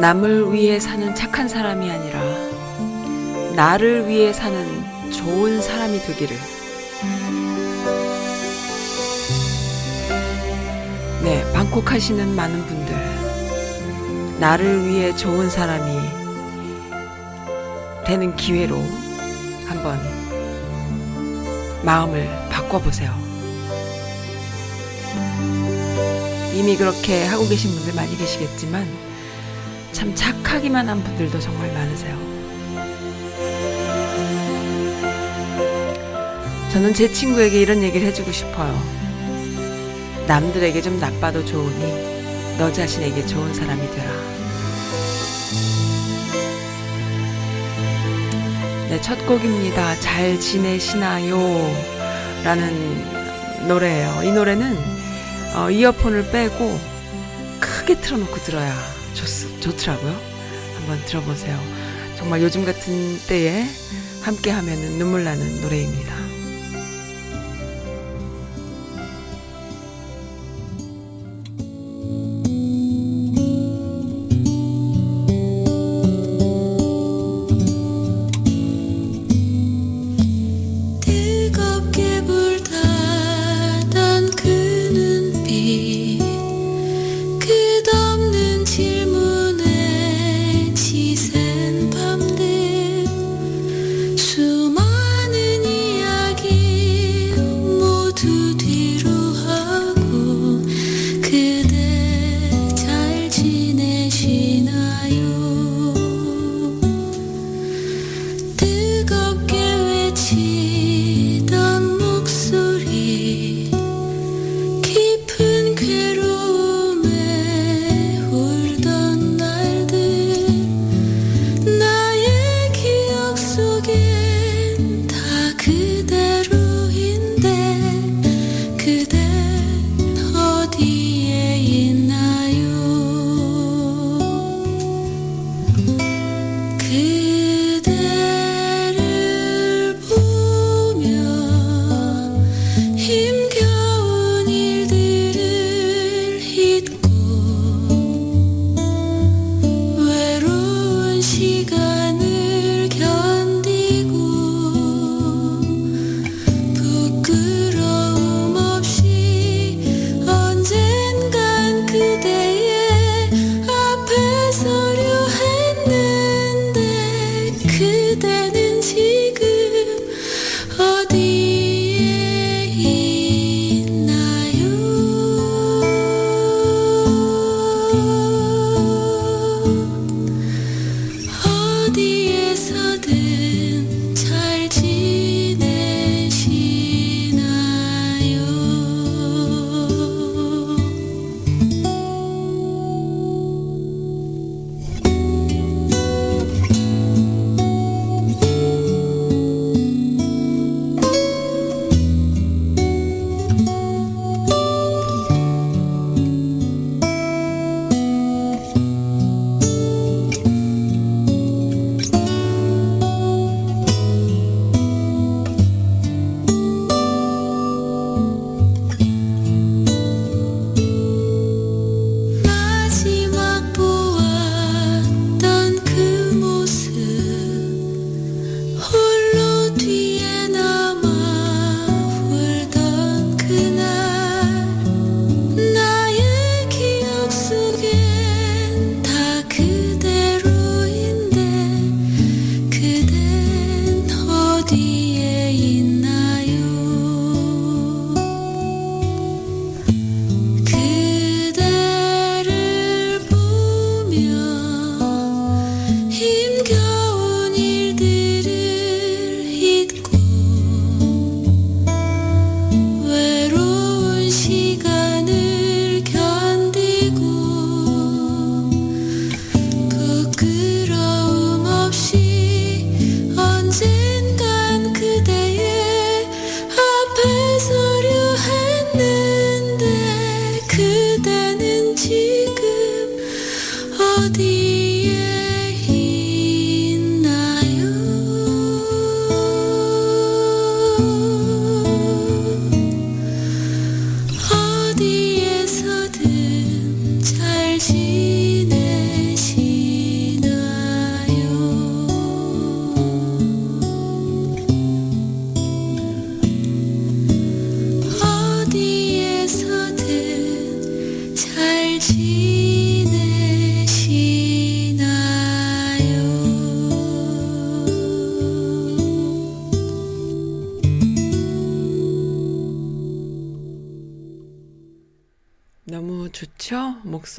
남을 위해 사는 착한 사람이 아니라 나를 위해 사는 좋은 사람이 되기를. 네, 방콕 하시는 많은 분들, 나를 위해 좋은 사람이 되는 기회로 한번 마음을 바꿔보세요. 이미 그렇게 하고 계신 분들 많이 계시겠지만, 참 착하기만 한 분들도 정말 많으세요. 저는 제 친구에게 이런 얘기를 해주고 싶어요. 남들에게 좀 나빠도 좋으니 너 자신에게 좋은 사람이 되라. 네, 첫 곡입니다. 잘 지내시나요? 라는 노래예요. 이 노래는 어, 이어폰을 빼고 크게 틀어놓고 들어야 좋, 좋더라고요. 한번 들어보세요. 정말 요즘 같은 때에 함께 하면 눈물 나는 노래입니다.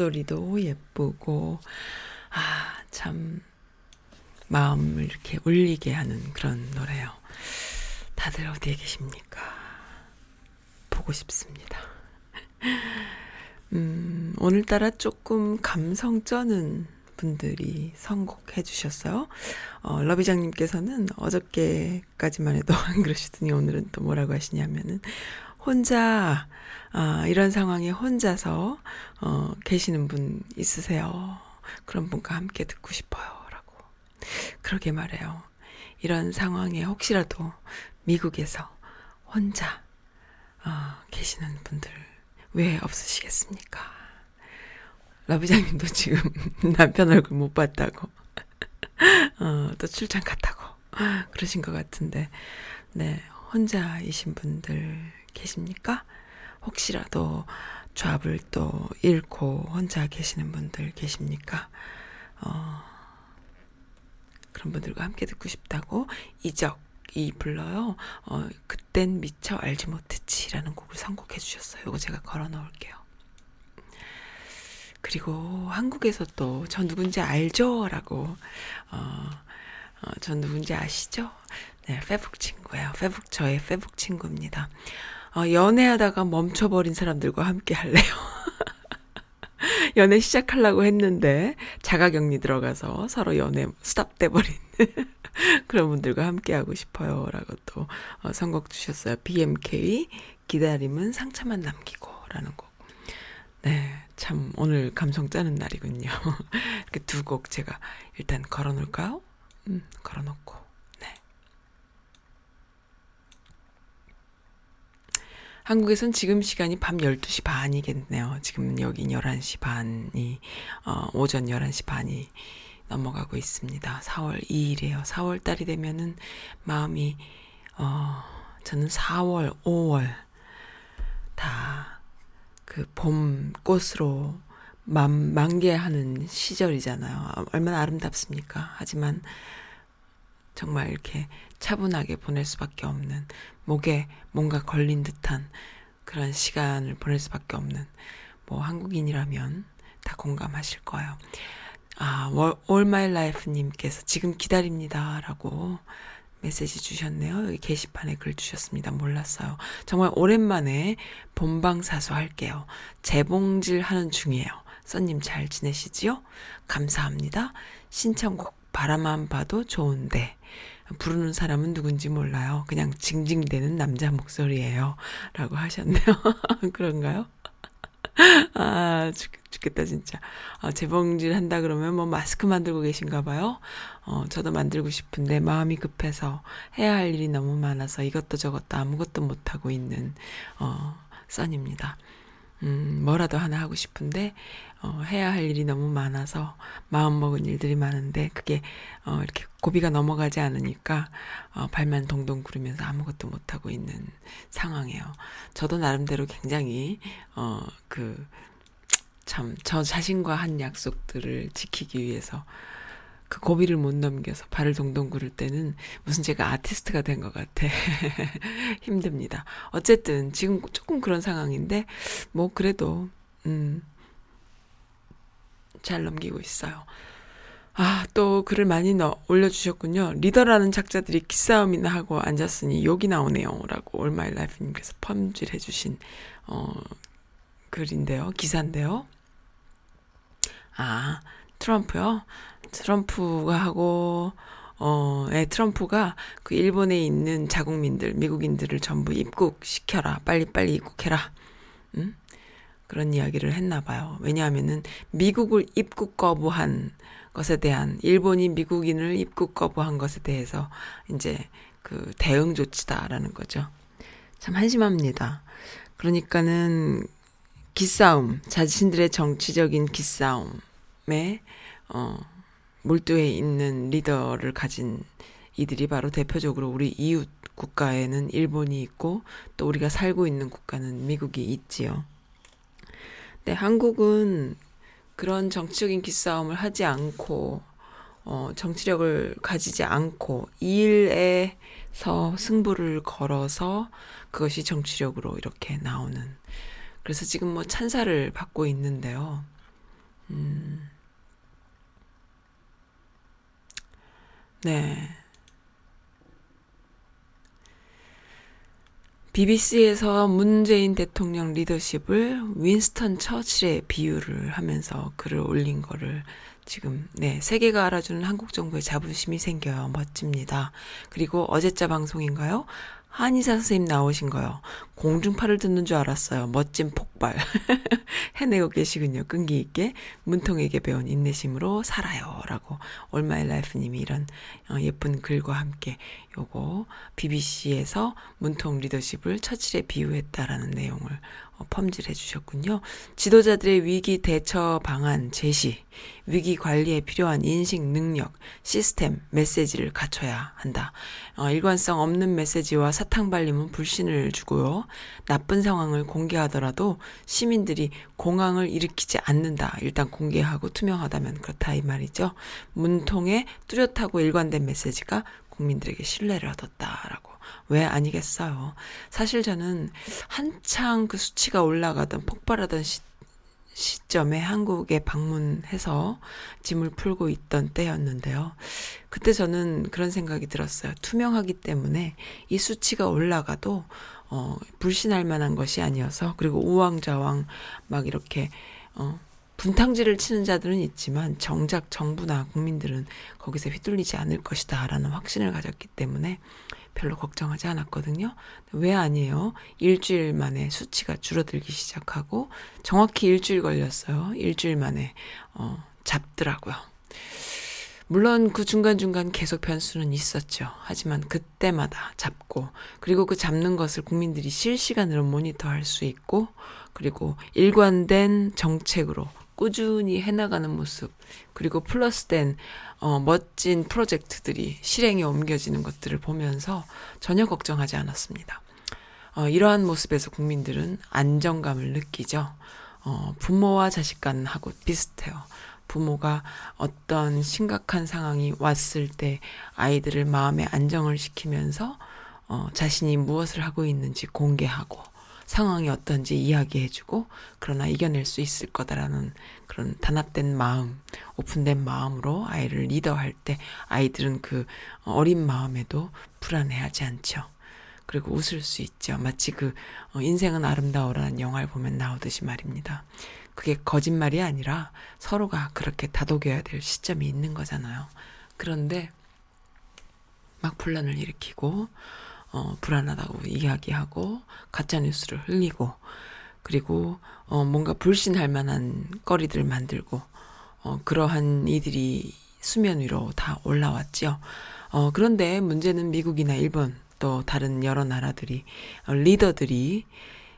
목소리도 예쁘고, 아, 참, 마음을 이렇게 울리게 하는 그런 노래요. 다들 어디에 계십니까? 보고 싶습니다. 음, 오늘따라 조금 감성 쩌는 분들이 선곡해 주셨어요. 어, 러비장님께서는 어저께까지만 해도 안 그러시더니 오늘은 또 뭐라고 하시냐면은 혼자 아, 이런 상황에 혼자서 어, 계시는 분 있으세요. 그런 분과 함께 듣고 싶어요. 라고. 그러게 말해요. 이런 상황에 혹시라도 미국에서 혼자 어, 계시는 분들 왜 없으시겠습니까? 러비장님도 지금 남편 얼굴 못 봤다고, 어, 또 출장 갔다고, 그러신 것 같은데, 네, 혼자이신 분들 계십니까? 혹시라도 잡을 또 잃고 혼자 계시는 분들 계십니까? 어, 그런 분들과 함께 듣고 싶다고 이적이 불러요. 어, 그땐 미처 알지 못했지라는 곡을 선곡해 주셨어요. 이거 제가 걸어 놓을게요. 그리고 한국에서 또 저 누군지 알죠? 라고 어, 어, 저 누군지 아시죠? 네, 페북 친구예요. 페북 저의 페북 친구입니다. 어, 연애하다가 멈춰버린 사람들과 함께 할래요. 연애 시작하려고 했는데 자가격리 들어가서 서로 연애 스탑돼버린 그런 분들과 함께 하고 싶어요. 라고 또 어, 선곡 주셨어요. BMK 기다림은 상처만 남기고 라는 곡. 네, 참 오늘 감성 짜는 날이군요. 이렇게 두 곡 제가 일단 걸어 놓을까요? 음, 걸어 놓고. 네. 한국에선 지금 시간이 밤 12시 반이겠네요. 지금 여기 11시 반이, 어, 오전 11시 반이 넘어가고 있습니다. 4월 2일이에요. 4월 달이 되면은 마음이, 어, 저는 4월, 5월 다 그 봄 꽃으로 만, 만개하는 시절이잖아요. 얼마나 아름답습니까? 하지만 정말 이렇게 차분하게 보낼 수밖에 없는 목에 뭔가 걸린 듯한 그런 시간을 보낼 수밖에 없는 뭐 한국인이라면 다 공감하실 거예요. 아, All My Life 님께서 지금 기다립니다라고 메시지 주셨네요. 여기 게시판에 글 주셨습니다. 몰랐어요. 정말 오랜만에 본방사수 할게요. 재봉질 하는 중이에요. 써님 잘 지내시지요? 감사합니다. 신청곡 바라만 봐도 좋은데 부르는 사람은 누군지 몰라요. 그냥 징징대는 남자 목소리예요. 라고 하셨네요. 그런가요? 아, 죽, 겠다 진짜. 아, 재봉질 한다 그러면 뭐 마스크 만들고 계신가 봐요. 어, 저도 만들고 싶은데 마음이 급해서 해야 할 일이 너무 많아서 이것도 저것도 아무것도 못하고 있는, 어, 써입니다. 음, 뭐라도 하나 하고 싶은데, 어, 해야 할 일이 너무 많아서 마음 먹은 일들이 많은데 그게 어, 이렇게 고비가 넘어가지 않으니까 어, 발만 동동 구르면서 아무것도 못 하고 있는 상황이에요. 저도 나름대로 굉장히 어, 그 참 저 자신과 한 약속들을 지키기 위해서 그 고비를 못 넘겨서 발을 동동 구를 때는 무슨 제가 아티스트가 된 것 같아. 힘듭니다. 어쨌든 지금 조금 그런 상황인데 뭐 그래도 음. 잘 넘기고 있어요. 아, 또 글을 많이 넣, 올려주셨군요. 리더라는 작자들이 기싸움이나 하고 앉았으니 욕이 나오네요. 라고 All My Life님께서 펌질 해주신, 어, 글인데요. 기사인데요. 아, 트럼프요? 트럼프가 하고, 어, 예, 트럼프가 그 일본에 있는 자국민들, 미국인들을 전부 입국시켜라. 빨리빨리 입국해라. 응? 그런 이야기를 했나 봐요. 왜냐하면은 미국을 입국 거부한 것에 대한 일본이 미국인을 입국 거부한 것에 대해서 이제 그 대응 조치다라는 거죠. 참 한심합니다. 그러니까는 기싸움, 자신들의 정치적인 기싸움에 어 몰두해 있는 리더를 가진 이들이 바로 대표적으로 우리 이웃 국가에는 일본이 있고 또 우리가 살고 있는 국가는 미국이 있지요. 네, 한국은 그런 정치적인 기싸움을 하지 않고 어, 정치력을 가지지 않고 이 일에서 승부를 걸어서 그것이 정치력으로 이렇게 나오는 그래서 지금 뭐 찬사를 받고 있는데요. 음. 네. BBC에서 문재인 대통령 리더십을 윈스턴 처칠의 비유를 하면서 글을 올린 거를 지금 네 세계가 알아주는 한국 정부의 자부심이 생겨요 멋집니다. 그리고 어제자 방송인가요? 한의사 선생님 나오신 거요. 공중파를 듣는 줄 알았어요. 멋진 폭발. 해내고 계시군요. 끈기 있게 문통에게 배운 인내심으로 살아요. 라고 All My Life님이 이런 어, 예쁜 글과 함께 요거 BBC에서 문통 리더십을 처칠에 비유했다라는 내용을 어, 펌질해 주셨군요. 지도자들의 위기 대처 방안 제시, 위기 관리에 필요한 인식 능력, 시스템, 메시지를 갖춰야 한다. 어, 일관성 없는 메시지와 사탕 발림은 불신을 주고요. 나쁜 상황을 공개하더라도 시민들이 공황을 일으키지 않는다. 일단 공개하고 투명하다면 그렇다 이 말이죠. 문통의 뚜렷하고 일관된 메시지가 국민들에게 신뢰를 얻었다라고. 왜 아니겠어요. 사실 저는 한창 그 수치가 올라가던 폭발하던 시, 시점에 한국에 방문해서 짐을 풀고 있던 때였는데요. 그때 저는 그런 생각이 들었어요. 투명하기 때문에 이 수치가 올라가도 어, 불신할 만한 것이 아니어서 그리고 우왕좌왕 막 이렇게 어, 분탕질을 치는 자들은 있지만 정작 정부나 국민들은 거기서 휘둘리지 않을 것이다라는 확신을 가졌기 때문에 별로 걱정하지 않았거든요. 왜 아니에요? 일주일 만에 수치가 줄어들기 시작하고 정확히 일주일 걸렸어요. 일주일 만에 어, 잡더라고요. 물론 그 중간중간 계속 변수는 있었죠. 하지만 그때마다 잡고, 그리고 그 잡는 것을 국민들이 실시간으로 모니터할 수 있고, 그리고 일관된 정책으로 꾸준히 해나가는 모습, 그리고 플러스된 어, 멋진 프로젝트들이 실행에 옮겨지는 것들을 보면서 전혀 걱정하지 않았습니다. 어, 이러한 모습에서 국민들은 안정감을 느끼죠. 어, 부모와 자식 간하고 비슷해요. 부모가 어떤 심각한 상황이 왔을 때 아이들을 마음의 안정을 시키면서 어, 자신이 무엇을 하고 있는지 공개하고 상황이 어떤지 이야기해주고 그러나 이겨낼 수 있을 거다라는 그런 단합된 마음, 오픈된 마음으로 아이를 리더할 때 아이들은 그 어린 마음에도 불안해하지 않죠. 그리고 웃을 수 있죠. 마치 그 어, 인생은 아름다워라는 영화를 보면 나오듯이 말입니다. 그게 거짓말이 아니라 서로가 그렇게 다독여야 될 시점이 있는 거잖아요. 그런데 막 분란을 일으키고 어, 불안하다고 이야기하고 가짜 뉴스를 흘리고 그리고 어, 뭔가 불신할 만한 거리들 만들고 어, 그러한 이들이 수면 위로 다 올라왔지요. 어, 그런데 문제는 미국이나 일본 또 다른 여러 나라들이 어, 리더들이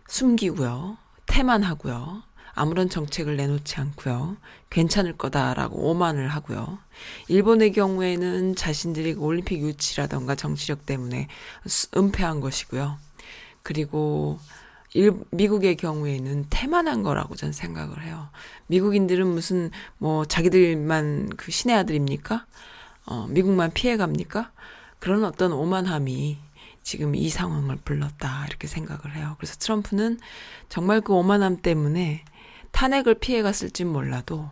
숨기고요. 태만 하고요. 아무런 정책을 내놓지 않고요. 괜찮을 거다라고 오만을 하고요. 일본의 경우에는 자신들이 올림픽 유치라던가 정치력 때문에 은폐한 것이고요. 그리고 일, 미국의 경우에는 태만한 거라고 저는 생각을 해요. 미국인들은 무슨 뭐 자기들만 그 신의 아들입니까? 어, 미국만 피해 갑니까? 그런 어떤 오만함이 지금 이 상황을 불렀다 이렇게 생각을 해요. 그래서 트럼프는 정말 그 오만함 때문에 탄핵을 피해갔을진 몰라도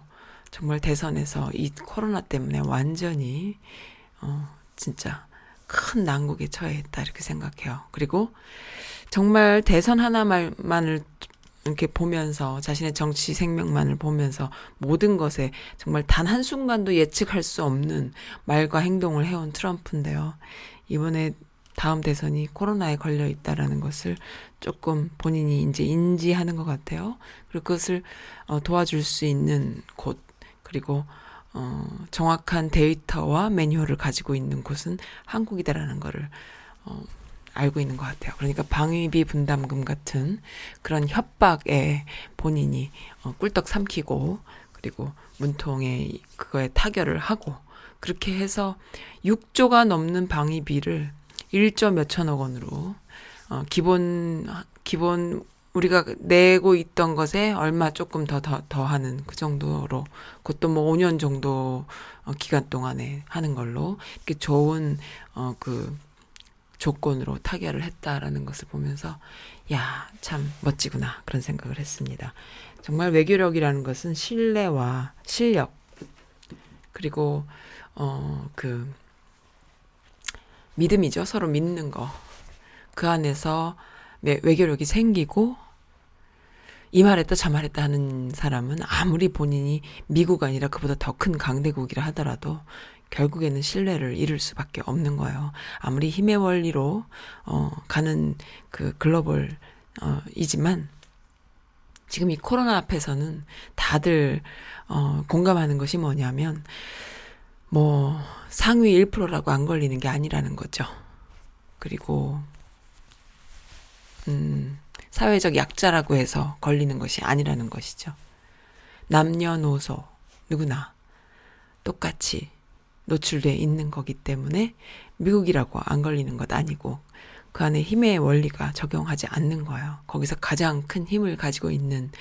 정말 대선에서 이 코로나 때문에 완전히 어 진짜 큰 난국에 처해있다 이렇게 생각해요. 그리고 정말 대선 하나만을 이렇게 보면서 자신의 정치 생명만을 보면서 모든 것에 정말 단 한 순간도 예측할 수 없는 말과 행동을 해온 트럼프인데요. 이번에 다음 대선이 코로나에 걸려 있다라는 것을 조금 본인이 이제 인지하는 것 같아요. 그리고 그것을 어, 도와줄 수 있는 곳 그리고 어, 정확한 데이터와 매뉴얼을 가지고 있는 곳은 한국이다라는 거를 어, 알고 있는 것 같아요. 그러니까 방위비 분담금 같은 그런 협박에 본인이 어, 꿀떡 삼키고 그리고 문통에 그거에 타결을 하고 그렇게 해서 6조가 넘는 방위비를 1조 몇천억 원으로 어, 기본 기본 우리가 내고 있던 것에 얼마 조금 더, 더, 더 하는 그 정도로, 그것도 뭐 5년 정도 어, 기간 동안에 하는 걸로, 이렇게 좋은, 어, 그, 조건으로 타결을 했다라는 것을 보면서, 야, 참 멋지구나. 그런 생각을 했습니다. 정말 외교력이라는 것은 신뢰와 실력, 그리고, 어, 그, 믿음이죠. 서로 믿는 거. 그 안에서 외교력이 생기고, 이 말했다 저 말했다 하는 사람은 아무리 본인이 미국 아니라 그보다 더 큰 강대국이라 하더라도 결국에는 신뢰를 잃을 수밖에 없는 거예요. 아무리 힘의 원리로 어 가는 그 글로벌 어 이지만 지금 이 코로나 앞에서는 다들 어 공감하는 것이 뭐냐면 뭐 상위 1%라고 안 걸리는 게 아니라는 거죠. 그리고 음 사회적 약자라고 해서 걸리는 것이 아니라는 것이죠. 남녀노소 누구나 똑같이 노출돼 있는 거기 때문에 미국이라고 안 걸리는 것 아니고 그 안에 힘의 원리가 적용하지 않는 거예요. 거기서 가장 큰 힘을 가지고 있는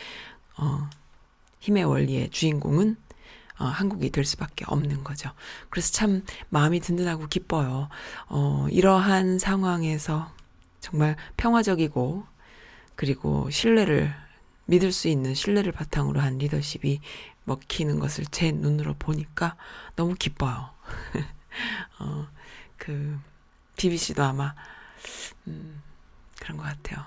어 힘의 원리의 주인공은 어, 한국이 될 수밖에 없는 거죠. 그래서 참 마음이 든든하고 기뻐요. 어, 이러한 상황에서 정말 평화적이고 그리고 신뢰를 믿을 수 있는 신뢰를 바탕으로 한 리더십이 먹히는 것을 제 눈으로 보니까 너무 기뻐요. 어, 그, BBC도 아마, 음, 그런 것 같아요.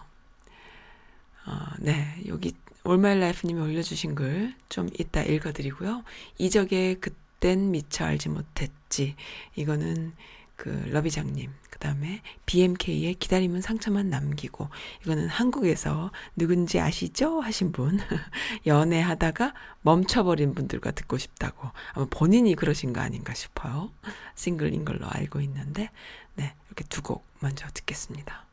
어, 네, 여기, 올마일 라이프님이 올려주신 글 좀 이따 읽어드리고요. 이적의 그땐 미처 알지 못했지. 이거는 그 러비장님 그 다음에 BMK의 기다림은 상처만 남기고 이거는 한국에서 누군지 아시죠? 하신 분. 연애하다가 멈춰버린 분들과 듣고 싶다고. 아마 본인이 그러신 거 아닌가 싶어요. 싱글인 걸로 알고 있는데 네 이렇게 두 곡 먼저 듣겠습니다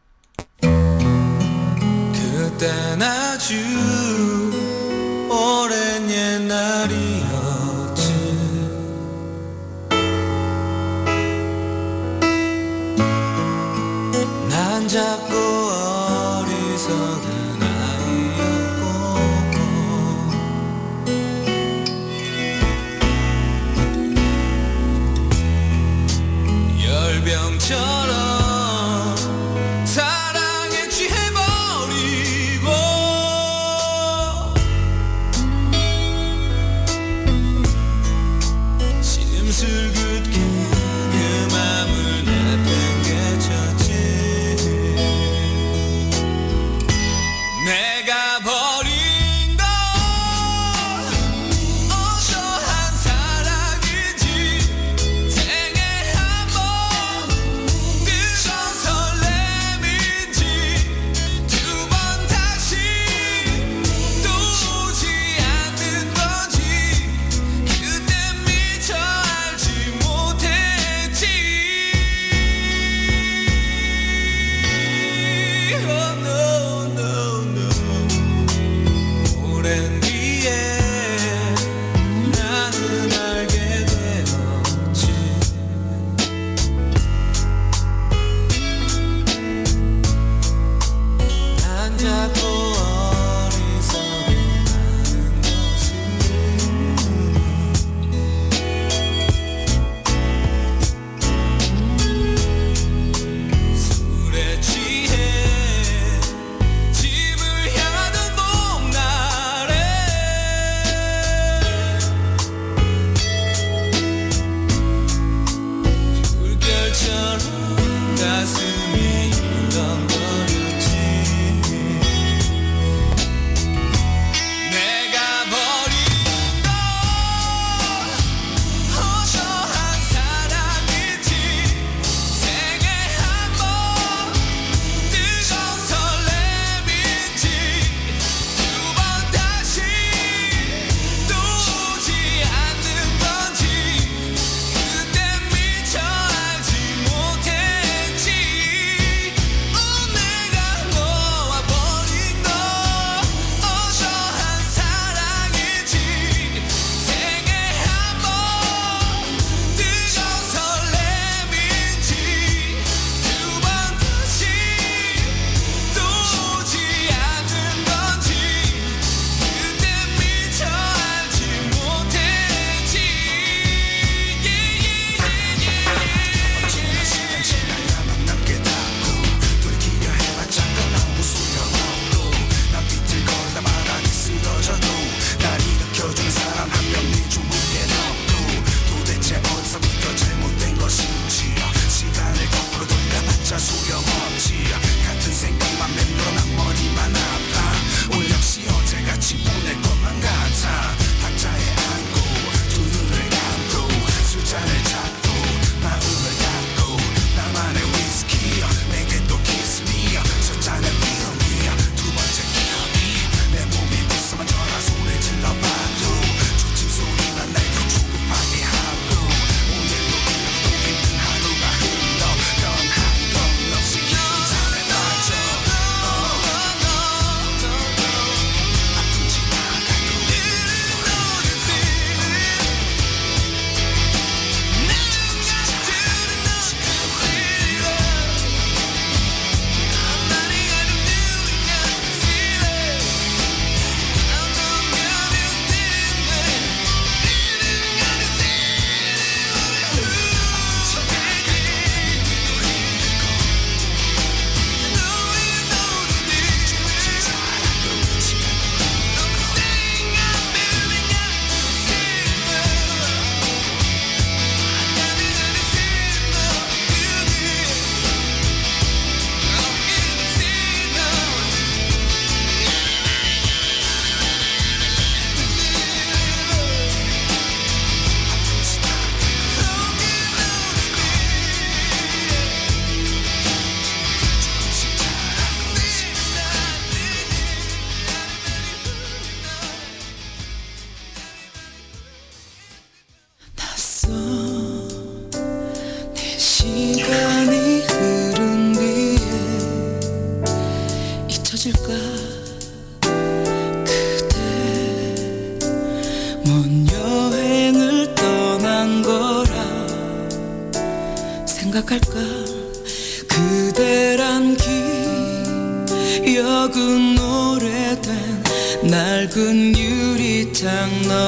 그땐 아주 오랜 옛날이었지. 난 자꾸 어리석은 아이였고 열병처럼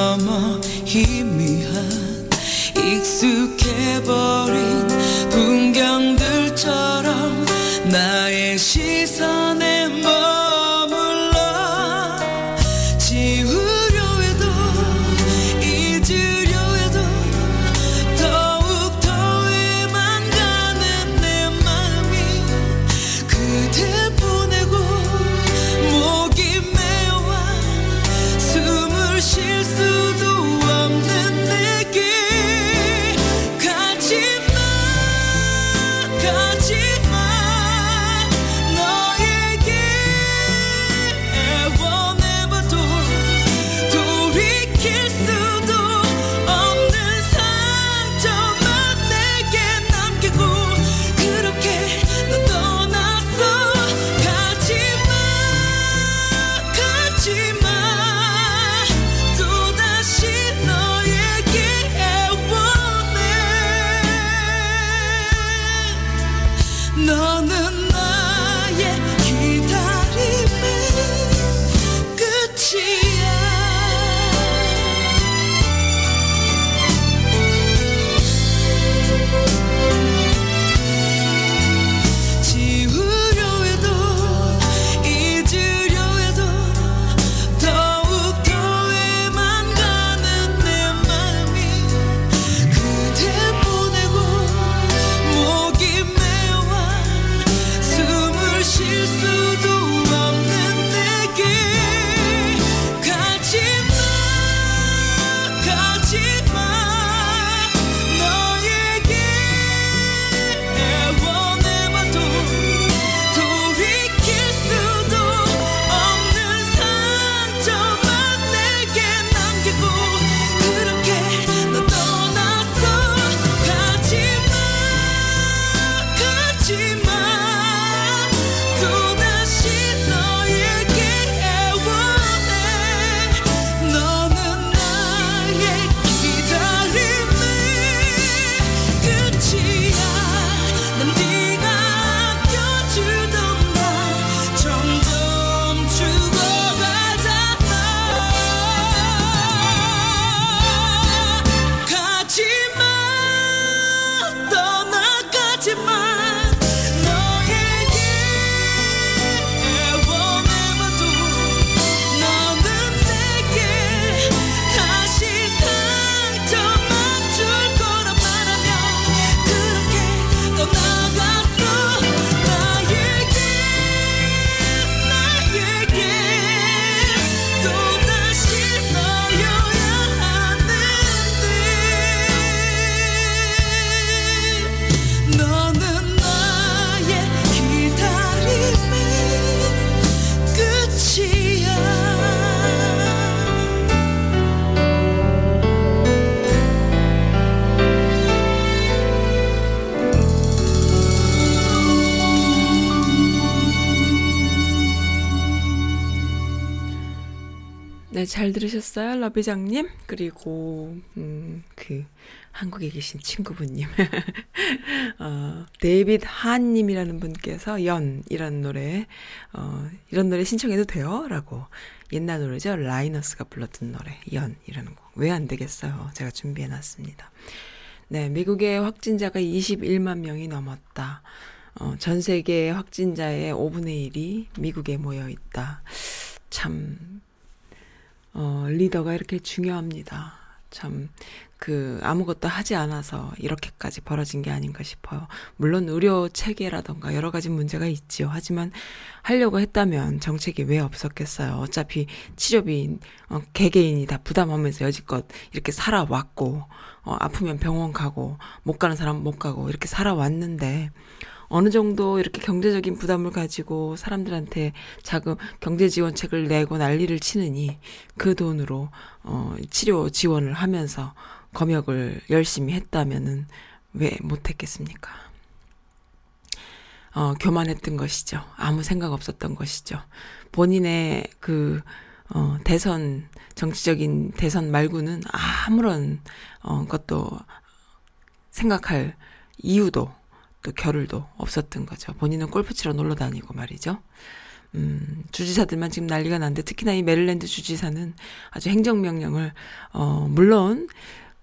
너머 희미한 익숙해버린 풍경들처럼 나의 시선 잘 들으셨어요? 러비장님? 그리고, 음, 그, 한국에 계신 친구분님. 어, 데이빗 한님이라는 분께서 연이라는 노래, 어, 이런 노래 신청해도 돼요? 라고. 옛날 노래죠? 라이너스가 불렀던 노래, 연이라는 곡. 왜 안 되겠어요? 제가 준비해 놨습니다. 네, 미국의 확진자가 21만 명이 넘었다. 어, 전 세계 확진자의 5분의 1이 미국에 모여 있다. 참, 어, 리더가 이렇게 중요합니다. 참, 그, 아무것도 하지 않아서 이렇게까지 벌어진 게 아닌가 싶어요. 물론 의료 체계라던가 여러 가지 문제가 있지요. 하지만 하려고 했다면 정책이 왜 없었겠어요. 어차피 치료비, 어, 개개인이 다 부담하면서 여지껏 이렇게 살아왔고, 어, 아프면 병원 가고, 못 가는 사람 못 가고, 이렇게 살아왔는데, 어느 정도 이렇게 경제적인 부담을 가지고 사람들한테 자금 경제 지원책을 내고 난리를 치느니 그 돈으로 어 치료 지원을 하면서 검역을 열심히 했다면은 왜 못했겠습니까? 어 교만했던 것이죠. 아무 생각 없었던 것이죠. 본인의 그 어, 대선, 정치적인 대선 말고는 아무런, 어, 것도 생각할 이유도 또 겨를도 없었던 거죠. 본인은 골프 치러 놀러 다니고 말이죠. 음, 주지사들만 지금 난리가 난데 특히나 이 메릴랜드 주지사는 아주 행정명령을, 어, 물론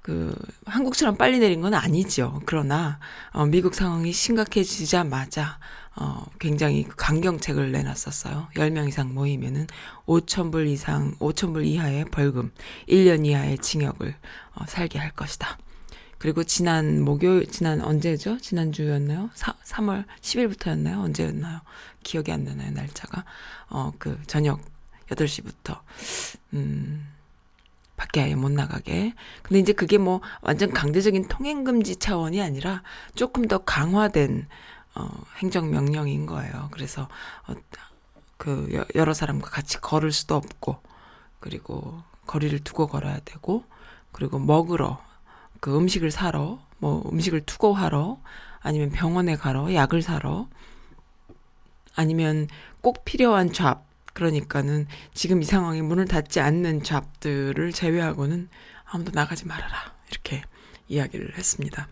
그 한국처럼 빨리 내린 건 아니죠. 그러나 어, 미국 상황이 심각해지자마자 어, 굉장히 강경책을 내놨었어요. 10명 이상 모이면은 5천 불 이상, 5천 불 이하의 벌금, 1년 이하의 징역을 어, 살게 할 것이다. 그리고 지난 목요일, 지난 언제죠? 지난주였나요? 사, 3월 10일부터였나요? 언제였나요? 기억이 안 나나요, 날짜가? 어, 그, 저녁 8시부터, 음, 밖에 아예 못 나가게. 근데 이제 그게 뭐 완전 강제적인 통행금지 차원이 아니라 조금 더 강화된, 어, 행정명령인 거예요. 그래서, 어, 그, 여- 여러 사람과 같이 걸을 수도 없고, 그리고 거리를 두고 걸어야 되고, 그리고 먹으러, 그 음식을 사러, 뭐 음식을 투고하러, 아니면 병원에 가러, 약을 사러, 아니면 꼭 필요한 잡, 그러니까는 지금 이 상황에 문을 닫지 않는 잡들을 제외하고는 아무도 나가지 말아라. 이렇게 이야기를 했습니다.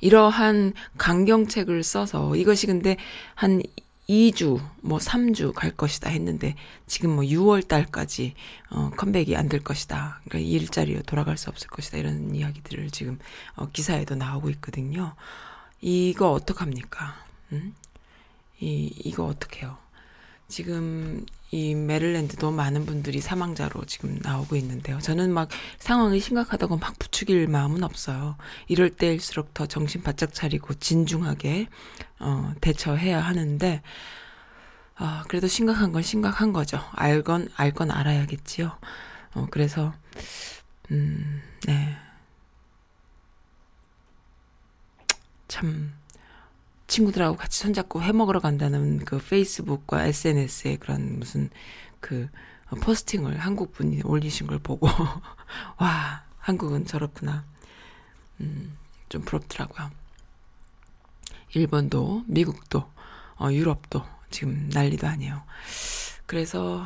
이러한 강경책을 써서 이것이 근데 한 2주, 뭐 3주 갈 것이다 했는데 지금 뭐 6월 달까지 어 컴백이 안 될 것이다. 그러니까 이 일자리로 돌아갈 수 없을 것이다. 이런 이야기들을 지금 어 기사에도 나오고 있거든요. 이거 어떡합니까? 음? 이 이거 어떡해요? 지금 이 메릴랜드도 많은 분들이 사망자로 지금 나오고 있는데요. 저는 막 상황이 심각하다고 막 부추길 마음은 없어요. 이럴 때일수록 더 정신 바짝 차리고 진중하게 어, 대처해야 하는데 아, 그래도 심각한 건 심각한 거죠. 알건 알건 알아야겠지요. 어, 그래서 음, 네. 참 친구들하고 같이 손잡고 회 먹으러 간다는 그 페이스북과 SNS에 그런 무슨 그 포스팅을 한국 분이 올리신 걸 보고 와 한국은 저렇구나 음, 좀 부럽더라고요. 일본도 미국도 어, 유럽도 지금 난리도 아니에요. 그래서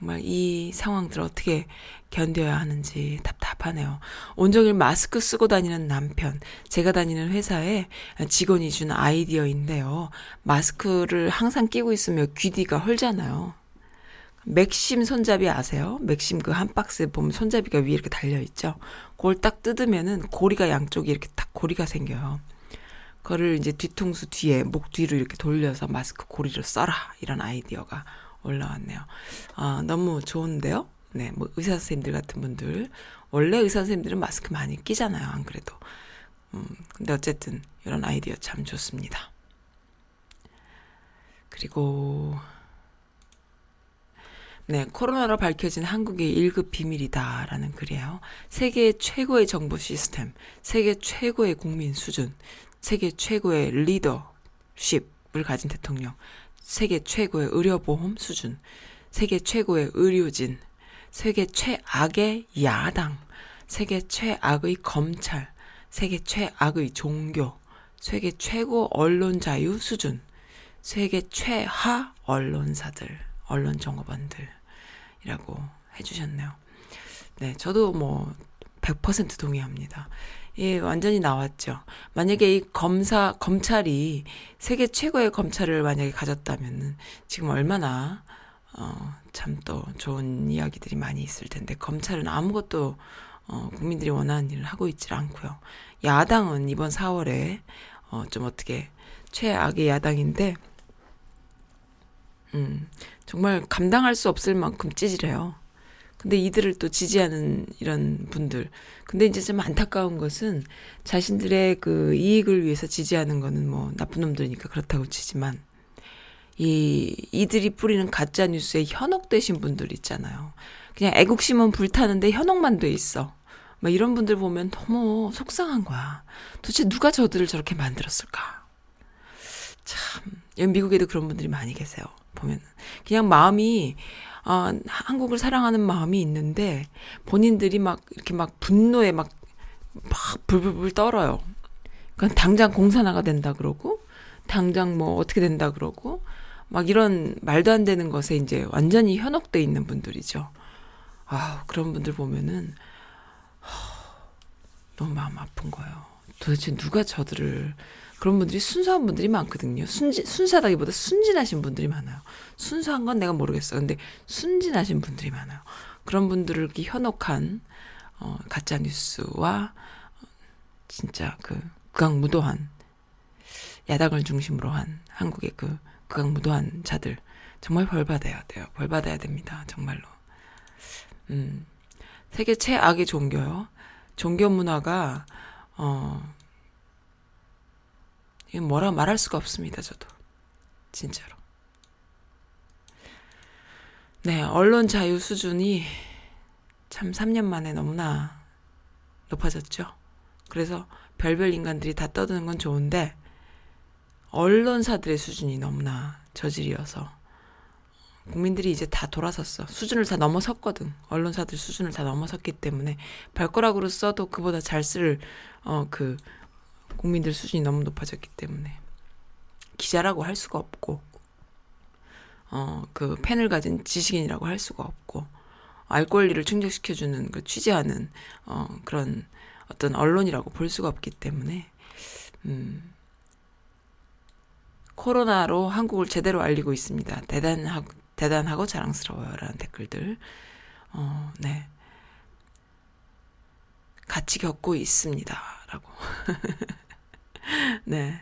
정말 이 상황들을 어떻게 견뎌야 하는지 답답하네요. 온종일 마스크 쓰고 다니는 남편. 제가 다니는 회사에 직원이 준 아이디어인데요. 마스크를 항상 끼고 있으면 귀뒤가 헐잖아요. 맥심 손잡이 아세요? 맥심 그 한 박스에 보면 손잡이가 위에 이렇게 달려있죠? 그걸 딱 뜯으면은 고리가 양쪽에 이렇게 딱 고리가 생겨요. 그거를 이제 뒤통수 뒤에 목 뒤로 이렇게 돌려서 마스크 고리를 써라. 이런 아이디어가 올라왔네요. 아, 너무 좋은데요? 네, 뭐 의사 선생님들 같은 분들 원래 의사 선생님들은 마스크 많이 끼잖아요. 안 그래도. 음, 근데 어쨌든 이런 아이디어 참 좋습니다. 그리고 네, 코로나로 밝혀진 한국의 1급 비밀이다라는 글이에요. 세계 최고의 정보 시스템, 세계 최고의 국민 수준, 세계 최고의 리더십을 가진 대통령, 세계 최고의 의료보험 수준, 세계 최고의 의료진, 세계 최악의 야당, 세계 최악의 검찰, 세계 최악의 종교, 세계 최고 언론 자유 수준, 세계 최하 언론사들, 언론 정보반들이라고 해주셨네요. 네, 저도 뭐 100% 동의합니다. 예, 완전히 나왔죠. 만약에 이 검사, 검찰이 세계 최고의 검찰을 만약에 가졌다면은 지금 얼마나, 어, 참 또 좋은 이야기들이 많이 있을 텐데, 검찰은 아무것도, 어, 국민들이 원하는 일을 하고 있질 않고요. 야당은 이번 4월에, 어, 좀 어떻게, 최악의 야당인데, 음, 정말 감당할 수 없을 만큼 찌질해요. 근데 이들을 또 지지하는 이런 분들. 근데 이제 좀 안타까운 것은 자신들의 그 이익을 위해서 지지하는 거는 뭐 나쁜 놈들이니까 그렇다고 치지만 이 이들이 뿌리는 가짜 뉴스에 현혹되신 분들 있잖아요. 그냥 애국심은 불타는데 현혹만 돼 있어. 막 이런 분들 보면 너무 속상한 거야. 도대체 누가 저들을 저렇게 만들었을까? 참, 미국에도 그런 분들이 많이 계세요. 보면 그냥 마음이 아, 한국을 사랑하는 마음이 있는데 본인들이 막 이렇게 막 분노에 막, 막 불불불 떨어요. 그러니까 당장 공산화가 된다 그러고 당장 뭐 어떻게 된다 그러고 막 이런 말도 안 되는 것에 이제 완전히 현혹돼 있는 분들이죠. 아, 그런 분들 보면은 하, 너무 마음 아픈 거예요. 도대체 누가 저들을 그런 분들이 순수한 분들이 많거든요. 순지, 순수하다기보다 순진하신 분들이 많아요. 순수한 건 내가 모르겠어. 근데 순진하신 분들이 많아요. 그런 분들을 이렇게 현혹한 어, 가짜 뉴스와 진짜 그 극악무도한 야당을 중심으로 한 한국의 그 극악무도한 자들 정말 벌 받아야 돼요. 벌 받아야 됩니다. 정말로. 음. 세계 최악의 종교요. 종교 문화가 어 이건 뭐라 말할 수가 없습니다. 저도 진짜로. 네, 언론 자유 수준이 참 3년 만에 너무나 높아졌죠. 그래서 별별 인간들이 다 떠드는 건 좋은데 언론사들의 수준이 너무나 저질이어서 국민들이 이제 다 돌아섰어. 수준을 다 넘어섰거든. 언론사들 수준을 다 넘어섰기 때문에 발가락으로 써도 그보다 잘 쓸 어 그 국민들 수준이 너무 높아졌기 때문에 기자라고 할 수가 없고 어그 펜을 가진 지식인이라고 할 수가 없고 알 권리를 충족시켜주는 그 취재하는 어 그런 어떤 언론이라고 볼 수가 없기 때문에 음 코로나로 한국을 제대로 알리고 있습니다. 대단하고 대단하고 자랑스러워요라는 댓글들. 어, 네. 같이 겪고 있습니다라고. 네.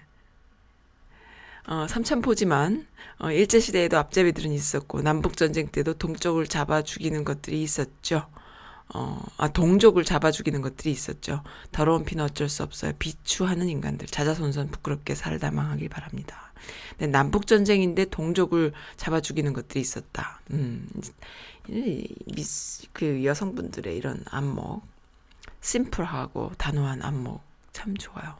어, 삼천포지만 어, 일제 시대에도 앞잡이들은 있었고 남북 전쟁 때도 동쪽을 잡아 죽이는 것들이 있었죠. 어, 아, 동족을 잡아 죽이는 것들이 있었죠. 더러운 피는 어쩔 수 없어요. 비추하는 인간들. 자자손손 부끄럽게 살다 망하길 바랍니다. 네, 남북 전쟁인데 동족을 잡아 죽이는 것들이 있었다. 음, 미스, 그 여성분들의 이런 안목. 심플하고 단호한 안목. 참 좋아요.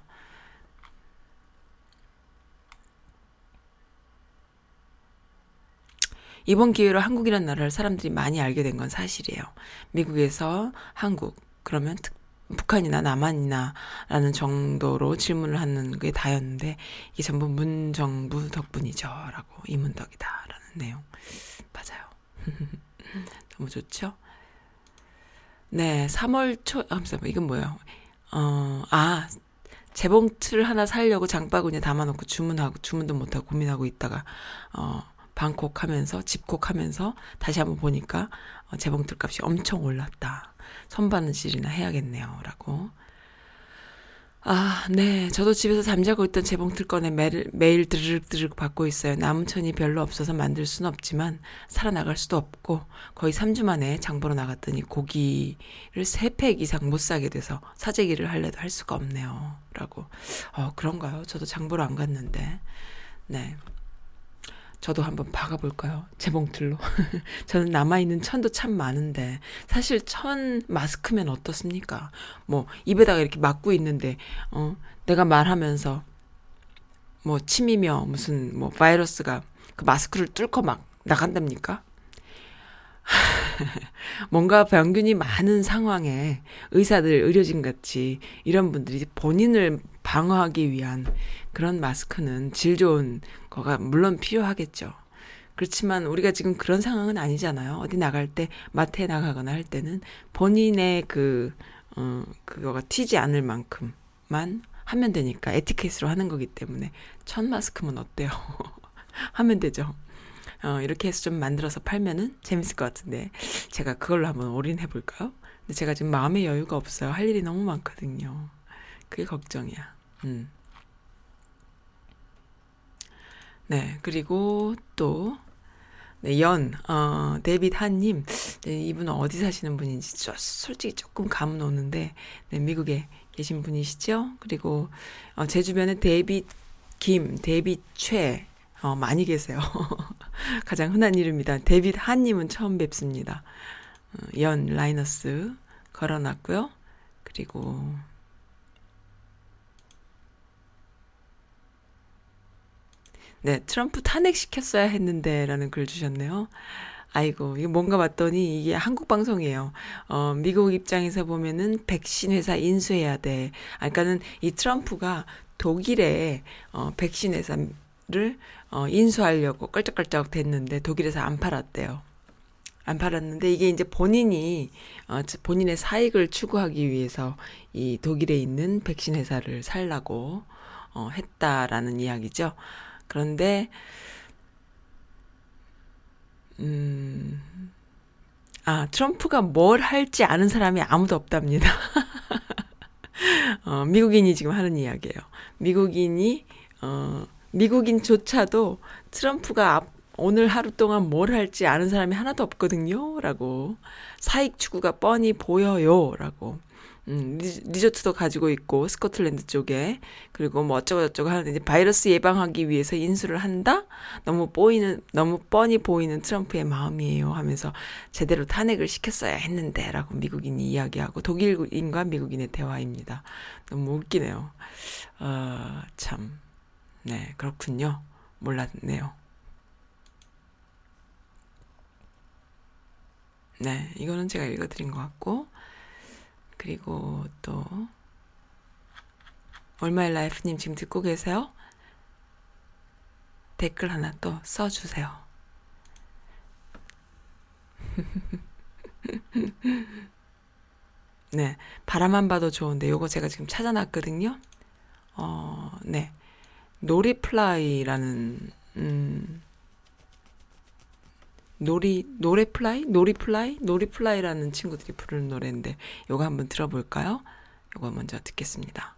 이번 기회로 한국이라는 나라를 사람들이 많이 알게 된 건 사실이에요. 미국에서 한국, 그러면 특, 북한이나 남한이나 라는 정도로 질문을 하는 게 다였는데, 이게 전부 문정부 덕분이죠. 라고, 이문덕이다. 라는 내용. 맞아요. 너무 좋죠? 네, 3월 초, 아, 잠깐만, 이건 뭐예요? 어, 아, 재봉틀 하나 살려고 장바구니에 담아놓고 주문하고, 주문도 못하고 고민하고 있다가, 어, 방콕하면서 집콕하면서 다시 한번 보니까 어, 재봉틀 값이 엄청 올랐다. 선바느질이나 해야겠네요.라고. 아, 네. 저도 집에서 잠자고 있던 재봉틀 꺼내 매일, 매일 드르륵드르륵 받고 있어요. 남은 천이 별로 없어서 만들 수는 없지만 살아나갈 수도 없고 거의 3주 만에 장보러 나갔더니 고기를 3팩 이상 못 사게 돼서 사재기를 할래도 할 수가 없네요. 라고. 어, 그런가요? 저도 장보러 안 갔는데. 네. 저도 한번 박아볼까요? 재봉틀로. 저는 남아있는 천도 참 많은데, 사실 천 마스크면 어떻습니까? 뭐, 입에다가 이렇게 막고 있는데, 어, 내가 말하면서, 뭐, 침이며 무슨, 뭐, 바이러스가 그 마스크를 뚫고 막 나간답니까? 뭔가 병균이 많은 상황에 의사들, 의료진 같이 이런 분들이 본인을 방어하기 위한 그런 마스크는 질 좋은 거가 물론 필요하겠죠. 그렇지만 우리가 지금 그런 상황은 아니잖아요. 어디 나갈 때 마트에 나가거나 할 때는 본인의 그, 어, 그거가 튀지 않을 만큼만 하면 되니까 에티켓으로 하는 거기 때문에 천 마스크면 어때요? 하면 되죠. 어, 이렇게 해서 좀 만들어서 팔면은 재밌을 것 같은데 제가 그걸로 한번 올인해 볼까요? 근데 제가 지금 마음의 여유가 없어요. 할 일이 너무 많거든요. 그게 걱정이야. 음. 네, 그리고 또, 네, 연, 어, 데빗 한님, 네, 이분은 어디 사시는 분인지 저, 솔직히 조금 감은 오는데, 네, 미국에 계신 분이시죠? 그리고, 어, 제 주변에 데빗 김, 데빗 최, 어, 많이 계세요. 가장 흔한 이름이다. 데빗 한님은 처음 뵙습니다. 어, 연 라이너스 걸어놨고요. 그리고 네, 트럼프 탄핵시켰어야 했는데 라는 글 주셨네요. 아이고, 이거 뭔가 봤더니 이게 한국 방송이에요. 어, 미국 입장에서 보면은 백신 회사 인수해야 돼. 아, 그러니까는 이 트럼프가 독일에 어, 백신 회사를 어, 인수하려고 끌적끌적 됐는데 독일에서 안 팔았대요. 안 팔았는데 이게 이제 본인이 어, 본인의 사익을 추구하기 위해서 이 독일에 있는 백신 회사를 살라고 어, 했다라는 이야기죠. 그런데 음, 아, 트럼프가 뭘 할지 아는 사람이 아무도 없답니다. 어, 미국인이 지금 하는 이야기예요. 미국인이, 어, 미국인조차도 트럼프가 앞, 오늘 하루 동안 뭘 할지 아는 사람이 하나도 없거든요. 라고. 사익 추구가 뻔히 보여요. 라고. 음, 리조트도 가지고 있고 스코틀랜드 쪽에 그리고 뭐 어쩌고 저쩌고 하는데 이제 바이러스 예방하기 위해서 인수를 한다. 너무 보이는 너무 뻔히 보이는 트럼프의 마음이에요 하면서 제대로 탄핵을 시켰어야 했는데라고 미국인이 이야기하고 독일인과 미국인의 대화입니다. 너무 웃기네요. 어, 참. 네, 그렇군요. 몰랐네요. 네, 이거는 제가 읽어드린 것 같고 그리고 또 얼마의 라이프님 지금 듣고 계세요? 댓글 하나 또 써주세요. 네, 바라만 봐도 좋은데 요거 제가 지금 찾아놨거든요. 어, 네, 노리플라이라는 음, 노리 노리플라이 노리플라이 노리플라이라는 친구들이 부르는 노래인데 요거 한번 들어볼까요? 요거 먼저 듣겠습니다.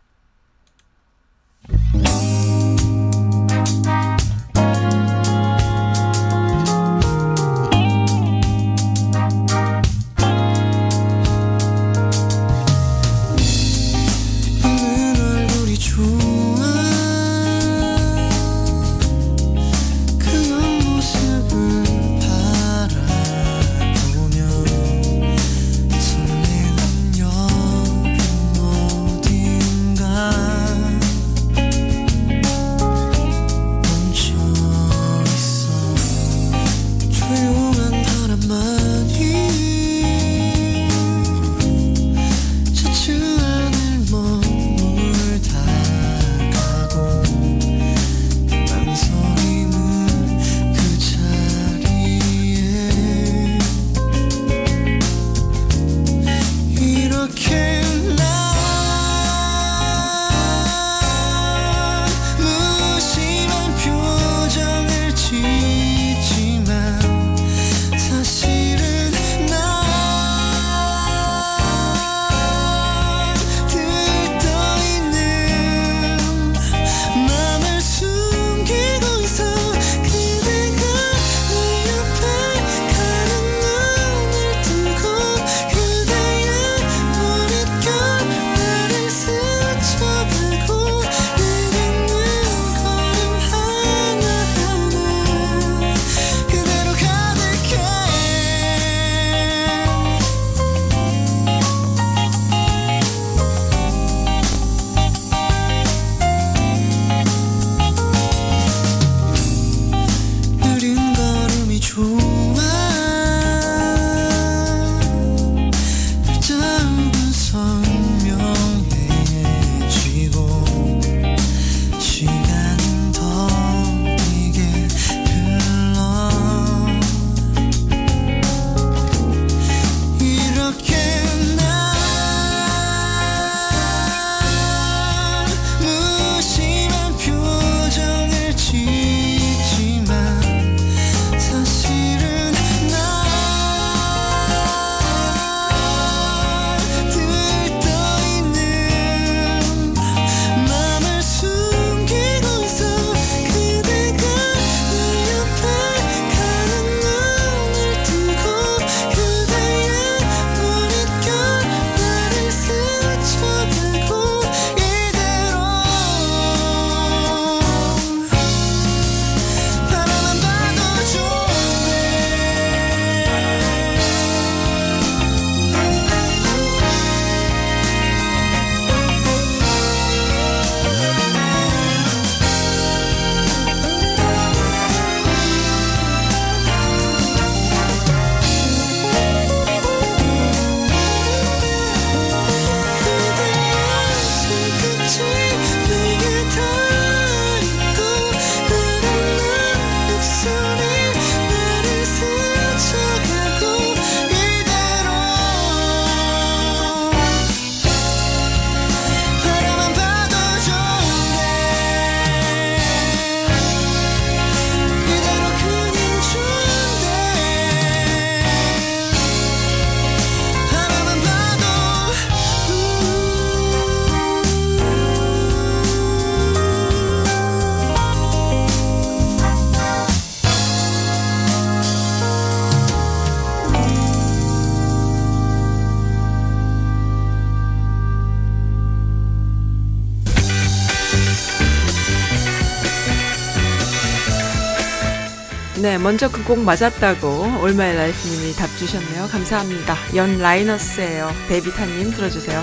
먼저 그 곡 맞았다고 올마이 라이프님이 답 주셨네요. 감사합니다. 연 라이너스예요. 데비타님 들어주세요.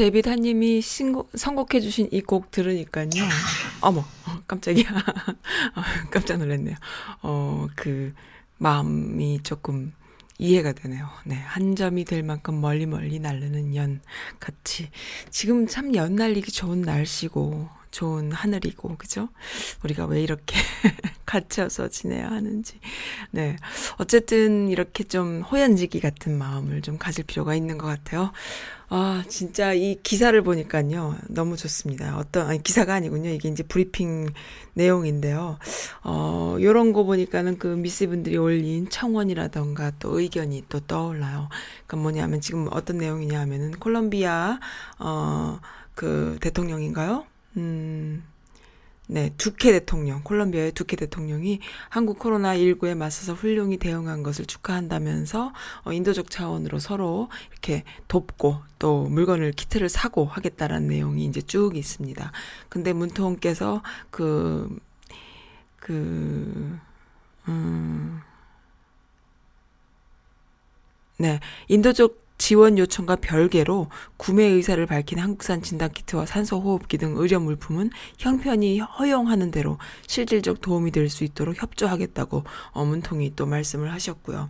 데빗 한님이 신곡, 선곡해 주신 이 곡 들으니까요. 어머, 깜짝이야. 깜짝 놀랐네요. 어, 그 마음이 조금 이해가 되네요. 네, 한 점이 될 만큼 멀리 멀리 날르는 연 같이 지금 참 연 날리기 좋은 날씨고 좋은 하늘이고, 그죠? 우리가 왜 이렇게 갇혀서 지내야 하는지. 네. 어쨌든 이렇게 좀 호연지기 같은 마음을 좀 가질 필요가 있는 것 같아요. 아, 진짜 이 기사를 보니까요. 너무 좋습니다. 어떤, 아니, 기사가 아니군요. 이게 이제 브리핑 내용인데요. 어, 요런 거 보니까는 그 미스분들이 올린 청원이라던가 또 의견이 또 떠올라요. 그러니까 뭐냐면 지금 어떤 내용이냐 하면은 콜롬비아, 어, 그 대통령인가요? 음, 네, 두케 대통령, 콜롬비아의 두케 대통령이 한국 코로나19에 맞서서 훌륭히 대응한 것을 축하한다면서 어, 인도적 차원으로 서로 이렇게 돕고 또 물건을 키트를 사고 하겠다라는 내용이 이제 쭉 있습니다. 근데 문통께서 그, 그, 음, 네, 인도적 지원 요청과 별개로 구매 의사를 밝힌 한국산 진단키트와 산소호흡기 등 의료 물품은 형편이 허용하는 대로 실질적 도움이 될 수 있도록 협조하겠다고 어문통이 또 말씀을 하셨고요.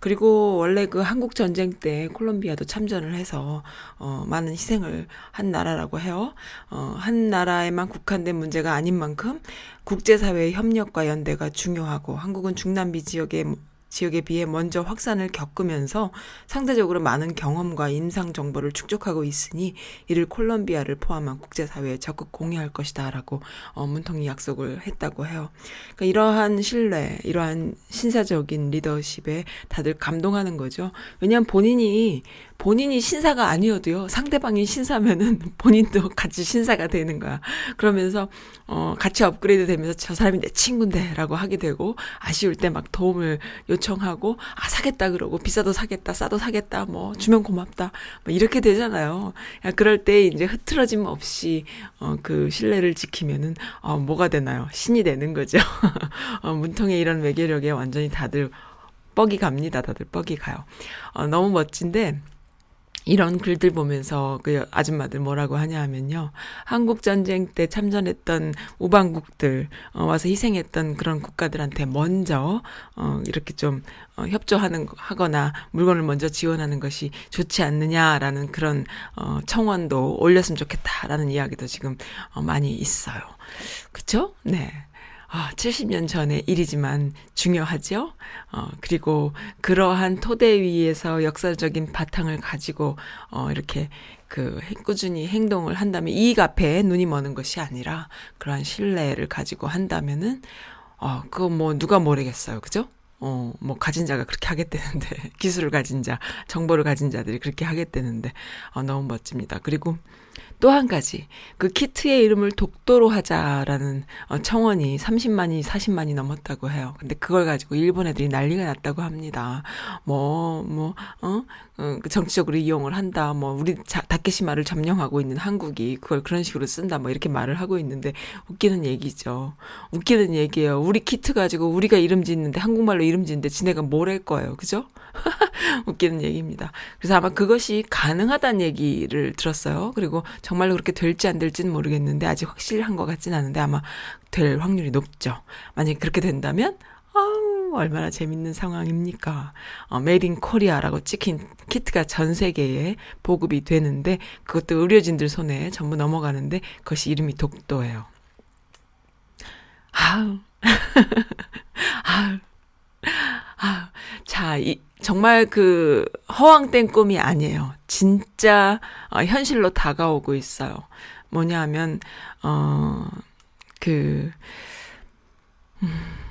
그리고 원래 그 한국 전쟁 때 콜롬비아도 참전을 해서 어 많은 희생을 한 나라라고 해요. 어한 나라에만 국한된 문제가 아닌 만큼 국제사회의 협력과 연대가 중요하고 한국은 중남미 지역의 지역에 비해 먼저 확산을 겪으면서 상대적으로 많은 경험과 임상 정보를 축적하고 있으니 이를 콜롬비아를 포함한 국제사회에 적극 공유할 것이다라고 어, 문통이 약속을 했다고 해요. 그러니까 이러한 신뢰, 이러한 신사적인 리더십에 다들 감동하는 거죠. 왜냐하면 본인이 본인이 신사가 아니어도요 상대방이 신사면은 본인도 같이 신사가 되는 거야. 그러면서 어 같이 업그레이드 되면서 저 사람이 내 친구인데 라고 하게 되고 아쉬울 때 막 도움을 요청하고 아 사겠다 그러고 비싸도 사겠다 싸도 사겠다 뭐 주면 고맙다 뭐 이렇게 되잖아요. 야, 그럴 때 이제 흐트러짐 없이 어 그 신뢰를 지키면은 어 뭐가 되나요? 신이 되는 거죠. 어 문통의 이런 외교력에 완전히 다들 뻑이 갑니다. 다들 뻑이 가요. 어 너무 멋진데 이런 글들 보면서 그 아줌마들 뭐라고 하냐 하면요. 한국 전쟁 때 참전했던 우방국들 어, 와서 희생했던 그런 국가들한테 먼저 어 이렇게 좀 어, 협조하는 하거나 물건을 먼저 지원하는 것이 좋지 않느냐라는 그런 어 청원도 올렸으면 좋겠다라는 이야기도 지금 어 많이 있어요. 그쵸? 네. 아, 70년 전의 일이지만 중요하죠. 어, 그리고 그러한 토대 위에서 역사적인 바탕을 가지고, 어, 이렇게 그 꾸준히 행동을 한다면 이익 앞에 눈이 머는 것이 아니라 그러한 신뢰를 가지고 한다면은, 어, 그거 뭐 누가 모르겠어요. 그죠? 어, 뭐, 가진 자가 그렇게 하겠다는데, 기술을 가진 자, 정보를 가진 자들이 그렇게 하겠다는데, 어, 너무 멋집니다. 그리고, 또 한 가지 그 키트의 이름을 독도로 하자라는 어, 청원이 30만이 40만이 넘었다고 해요. 근데 그걸 가지고 일본 애들이 난리가 났다고 합니다. 뭐 뭐 어? 어, 그 정치적으로 이용을 한다. 뭐 우리 자, 다케시마를 점령하고 있는 한국이 그걸 그런 식으로 쓴다. 뭐 이렇게 말을 하고 있는데 웃기는 얘기죠. 웃기는 얘기예요. 우리 키트 가지고 우리가 이름 짓는데 한국말로 이름 짓는데 지네가 뭘 할 거예요. 그죠? 웃기는 얘기입니다. 그래서 아마 그것이 가능하다는 얘기를 들었어요. 그리고 정말로 그렇게 될지 안 될지는 모르겠는데 아직 확실한 것 같진 않은데 아마 될 확률이 높죠. 만약에 그렇게 된다면 아우, 얼마나 재밌는 상황입니까? 어, made in Korea라고 찍힌 키트가 전 세계에 보급이 되는데 그것도 의료진들 손에 전부 넘어가는데 그것이 이름이 독도예요. 아우. 아우. 아, 자, 이, 정말 그 허황된 꿈이 아니에요. 진짜 어, 현실로 다가오고 있어요. 뭐냐 하면, 어, 그, 음,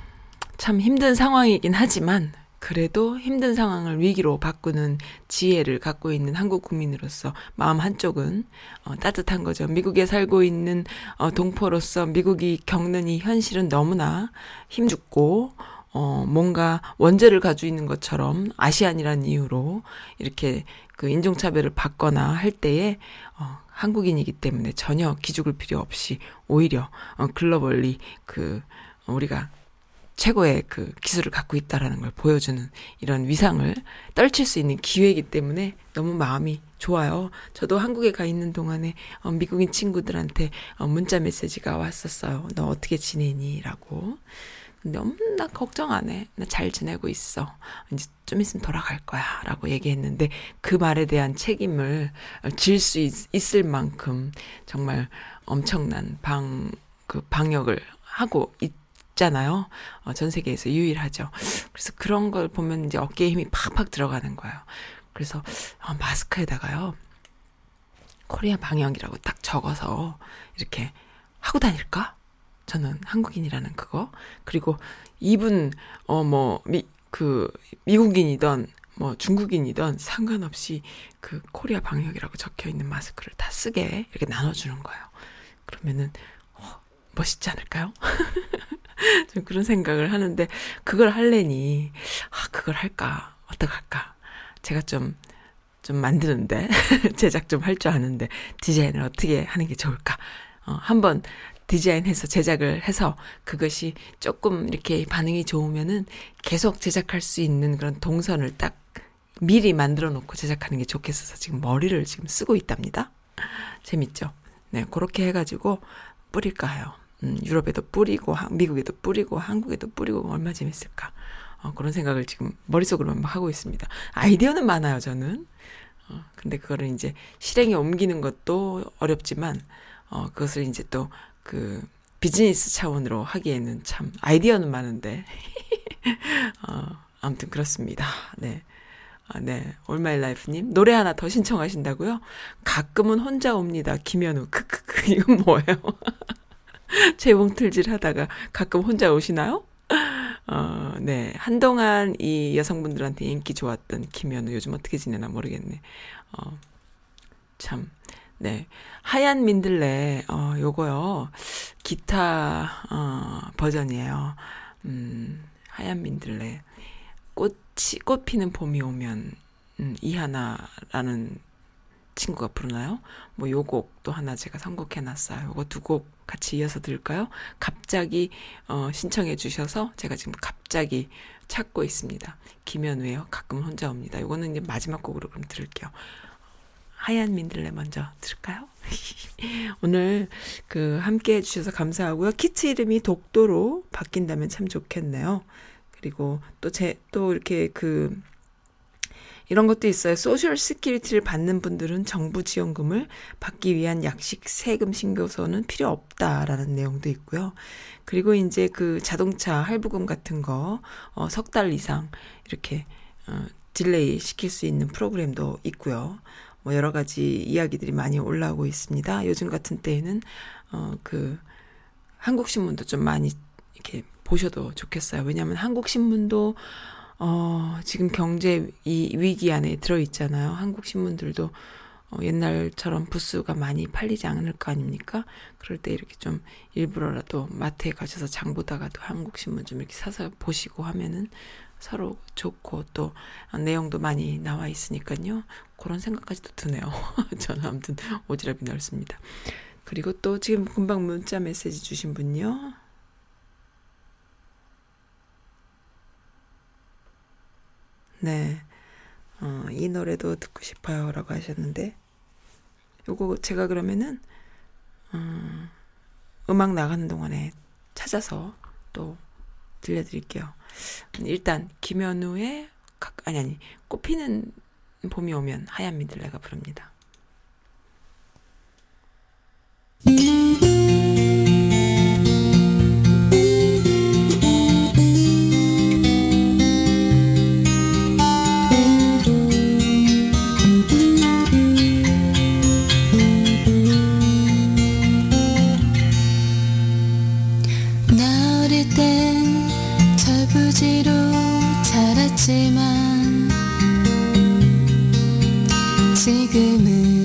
참 힘든 상황이긴 하지만, 그래도 힘든 상황을 위기로 바꾸는 지혜를 갖고 있는 한국 국민으로서 마음 한쪽은 어, 따뜻한 거죠. 미국에 살고 있는 어, 동포로서 미국이 겪는 이 현실은 너무나 힘죽고 어, 뭔가 원죄를 가지고 있는 것처럼 아시안이라는 이유로 이렇게 그 인종차별을 받거나 할 때에, 어, 한국인이기 때문에 전혀 기죽을 필요 없이 오히려, 어, 글로벌리 그, 우리가 최고의 그 기술을 갖고 있다라는 걸 보여주는 이런 위상을 떨칠 수 있는 기회이기 때문에 너무 마음이 좋아요. 저도 한국에 가 있는 동안에 어, 미국인 친구들한테 어, 문자 메시지가 왔었어요. 너 어떻게 지내니? 라고. 근데 음, 나 걱정 안 해. 나 잘 지내고 있어. 이제 좀 있으면 돌아갈 거야. 라고 얘기했는데 그 말에 대한 책임을 질 수 있을 만큼 정말 엄청난 방, 그 방역을 하고 있 잖아요. 어, 전 세계에서 유일하죠. 그래서 그런 걸 보면 이제 어깨에 힘이 팍팍 들어가는 거예요. 그래서 어, 마스크에다가요. 코리아 방역이라고 딱 적어서 이렇게 하고 다닐까? 저는 한국인이라는 그거. 그리고 이분, 어, 뭐, 미, 그, 미국인이던, 뭐, 중국인이던 상관없이 그 코리아 방역이라고 적혀 있는 마스크를 다 쓰게 이렇게 나눠주는 거예요. 그러면은, 어, 멋있지 않을까요? 좀 그런 생각을 하는데, 그걸 할래니, 아, 그걸 할까? 어떡할까? 제가 좀, 좀 만드는데, 제작 좀 할 줄 아는데, 디자인을 어떻게 하는 게 좋을까? 어, 한번 디자인해서 제작을 해서 그것이 조금 이렇게 반응이 좋으면은 계속 제작할 수 있는 그런 동선을 딱 미리 만들어 놓고 제작하는 게 좋겠어서 지금 머리를 지금 쓰고 있답니다. 재밌죠? 네, 그렇게 해가지고 뿌릴까 해요. 음, 유럽에도 뿌리고, 미국에도 뿌리고, 한국에도 뿌리고, 얼마 재밌을까. 어, 그런 생각을 지금 머릿속으로 막 하고 있습니다. 아이디어는 많아요, 저는. 어, 근데 그거를 이제 실행에 옮기는 것도 어렵지만, 어, 그것을 이제 또 그 비즈니스 차원으로 하기에는 참 아이디어는 많은데, 어, 아무튼 그렇습니다. 네. 아, 네. All My Life님. 노래 하나 더 신청하신다고요? 가끔은 혼자 웁니다. 김현우. 크크크. 이건 뭐예요? 재봉틀질 하다가 가끔 혼자 오시나요? 어, 네. 한동안 이 여성분들한테 인기 좋았던 김현우 요즘 어떻게 지내나 모르겠네. 어, 참. 네. 하얀 민들레, 어, 요거요. 기타, 어, 버전이에요. 음, 하얀 민들레. 꽃이, 꽃 피는 봄이 오면, 음, 이하나라는 친구가 부르나요? 뭐, 요 곡도 하나 제가 선곡해놨어요. 요거 두 곡 같이 이어서 들을까요? 갑자기, 어, 신청해 주셔서 제가 지금 갑자기 찾고 있습니다. 김현우예요 가끔 혼자 옵니다. 요거는 이제 마지막 곡으로 그럼 들을게요. 하얀 민들레 먼저 들을까요? 오늘 그 함께 해주셔서 감사하고요. 키트 이름이 독도로 바뀐다면 참 좋겠네요. 그리고 또 제, 또 이렇게 그, 이런 것도 있어요. Social Security를 받는 분들은 정부 지원금을 받기 위한 약식 세금 신고서는 필요 없다라는 내용도 있고요. 그리고 이제 그 자동차 할부금 같은 거, 어, 석 달 이상 이렇게, 어, delay 시킬 수 있는 프로그램도 있고요. 뭐 여러 가지 이야기들이 많이 올라오고 있습니다. 요즘 같은 때에는, 어, 그, 한국신문도 좀 많이 이렇게 보셔도 좋겠어요. 왜냐하면 한국신문도 어, 지금 경제 이 위기 안에 들어 있잖아요. 한국 신문들도 어, 옛날처럼 부수가 많이 팔리지 않을 거 아닙니까? 그럴 때 이렇게 좀 일부러라도 마트에 가셔서 장 보다가도 한국 신문 좀 이렇게 사서 보시고 하면은 서로 좋고 또 내용도 많이 나와 있으니까요. 그런 생각까지도 드네요. 저는 아무튼 오지랖이 넓습니다. 그리고 또 지금 금방 문자 메시지 주신 분요. 네. 어, 이 노래도 듣고 싶어요. 라고 하셨는데, 요거 제가 그러면은, 음, 음악 나가는 동안에 찾아서 또 들려드릴게요. 일단, 김현우의, 각, 아니, 아니, 꽃피는 봄이 오면 하얀 미들레가 부릅니다. 지만 지금은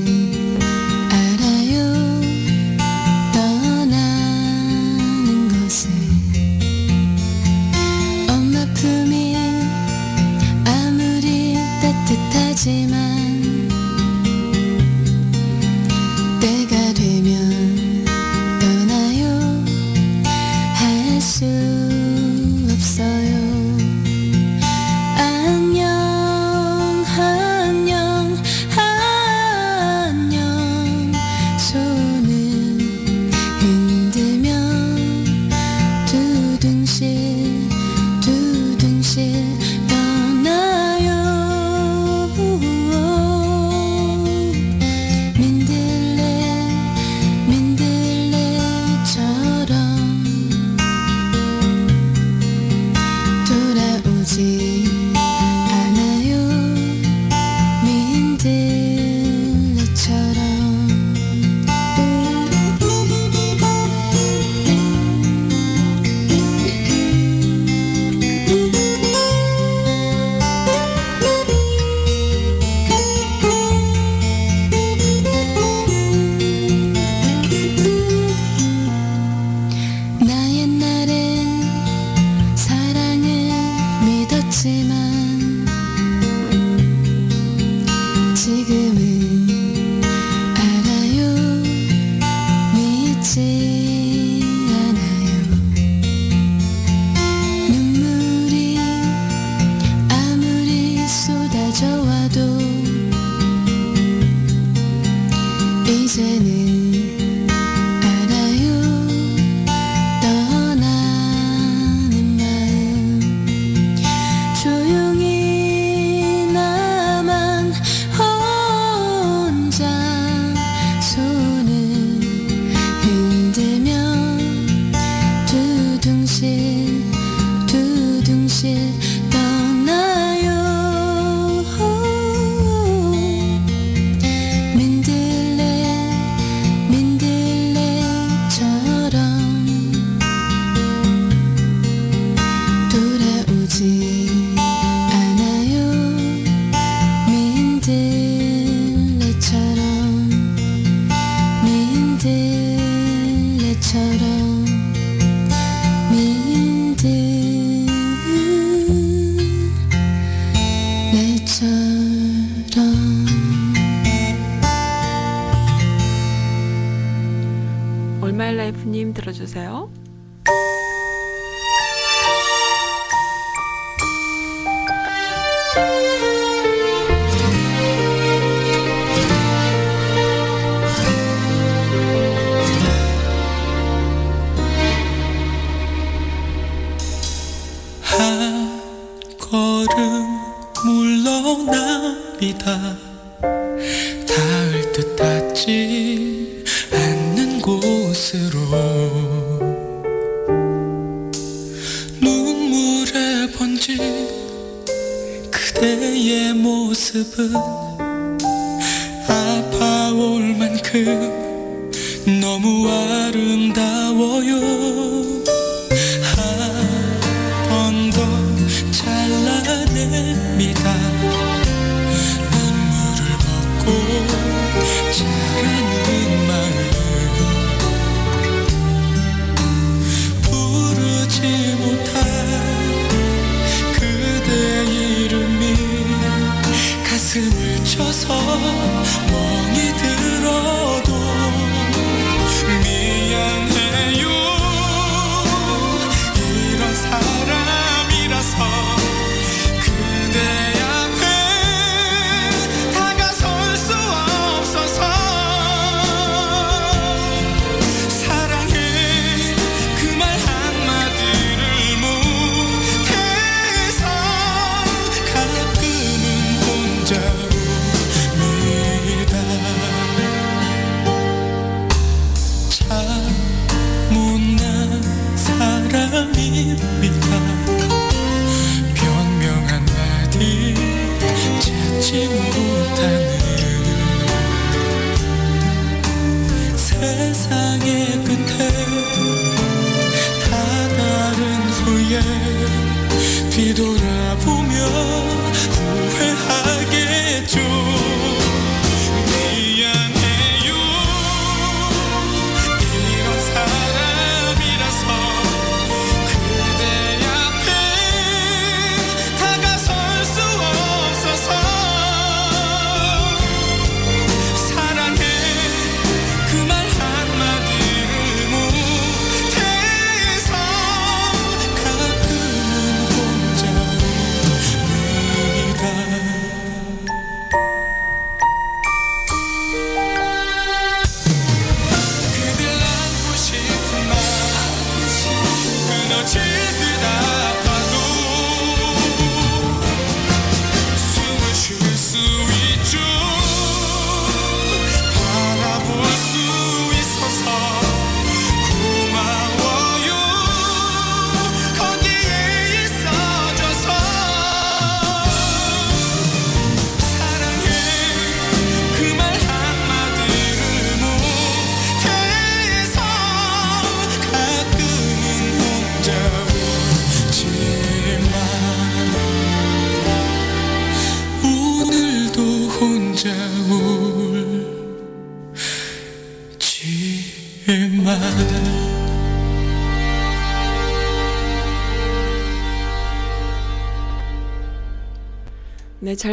사람입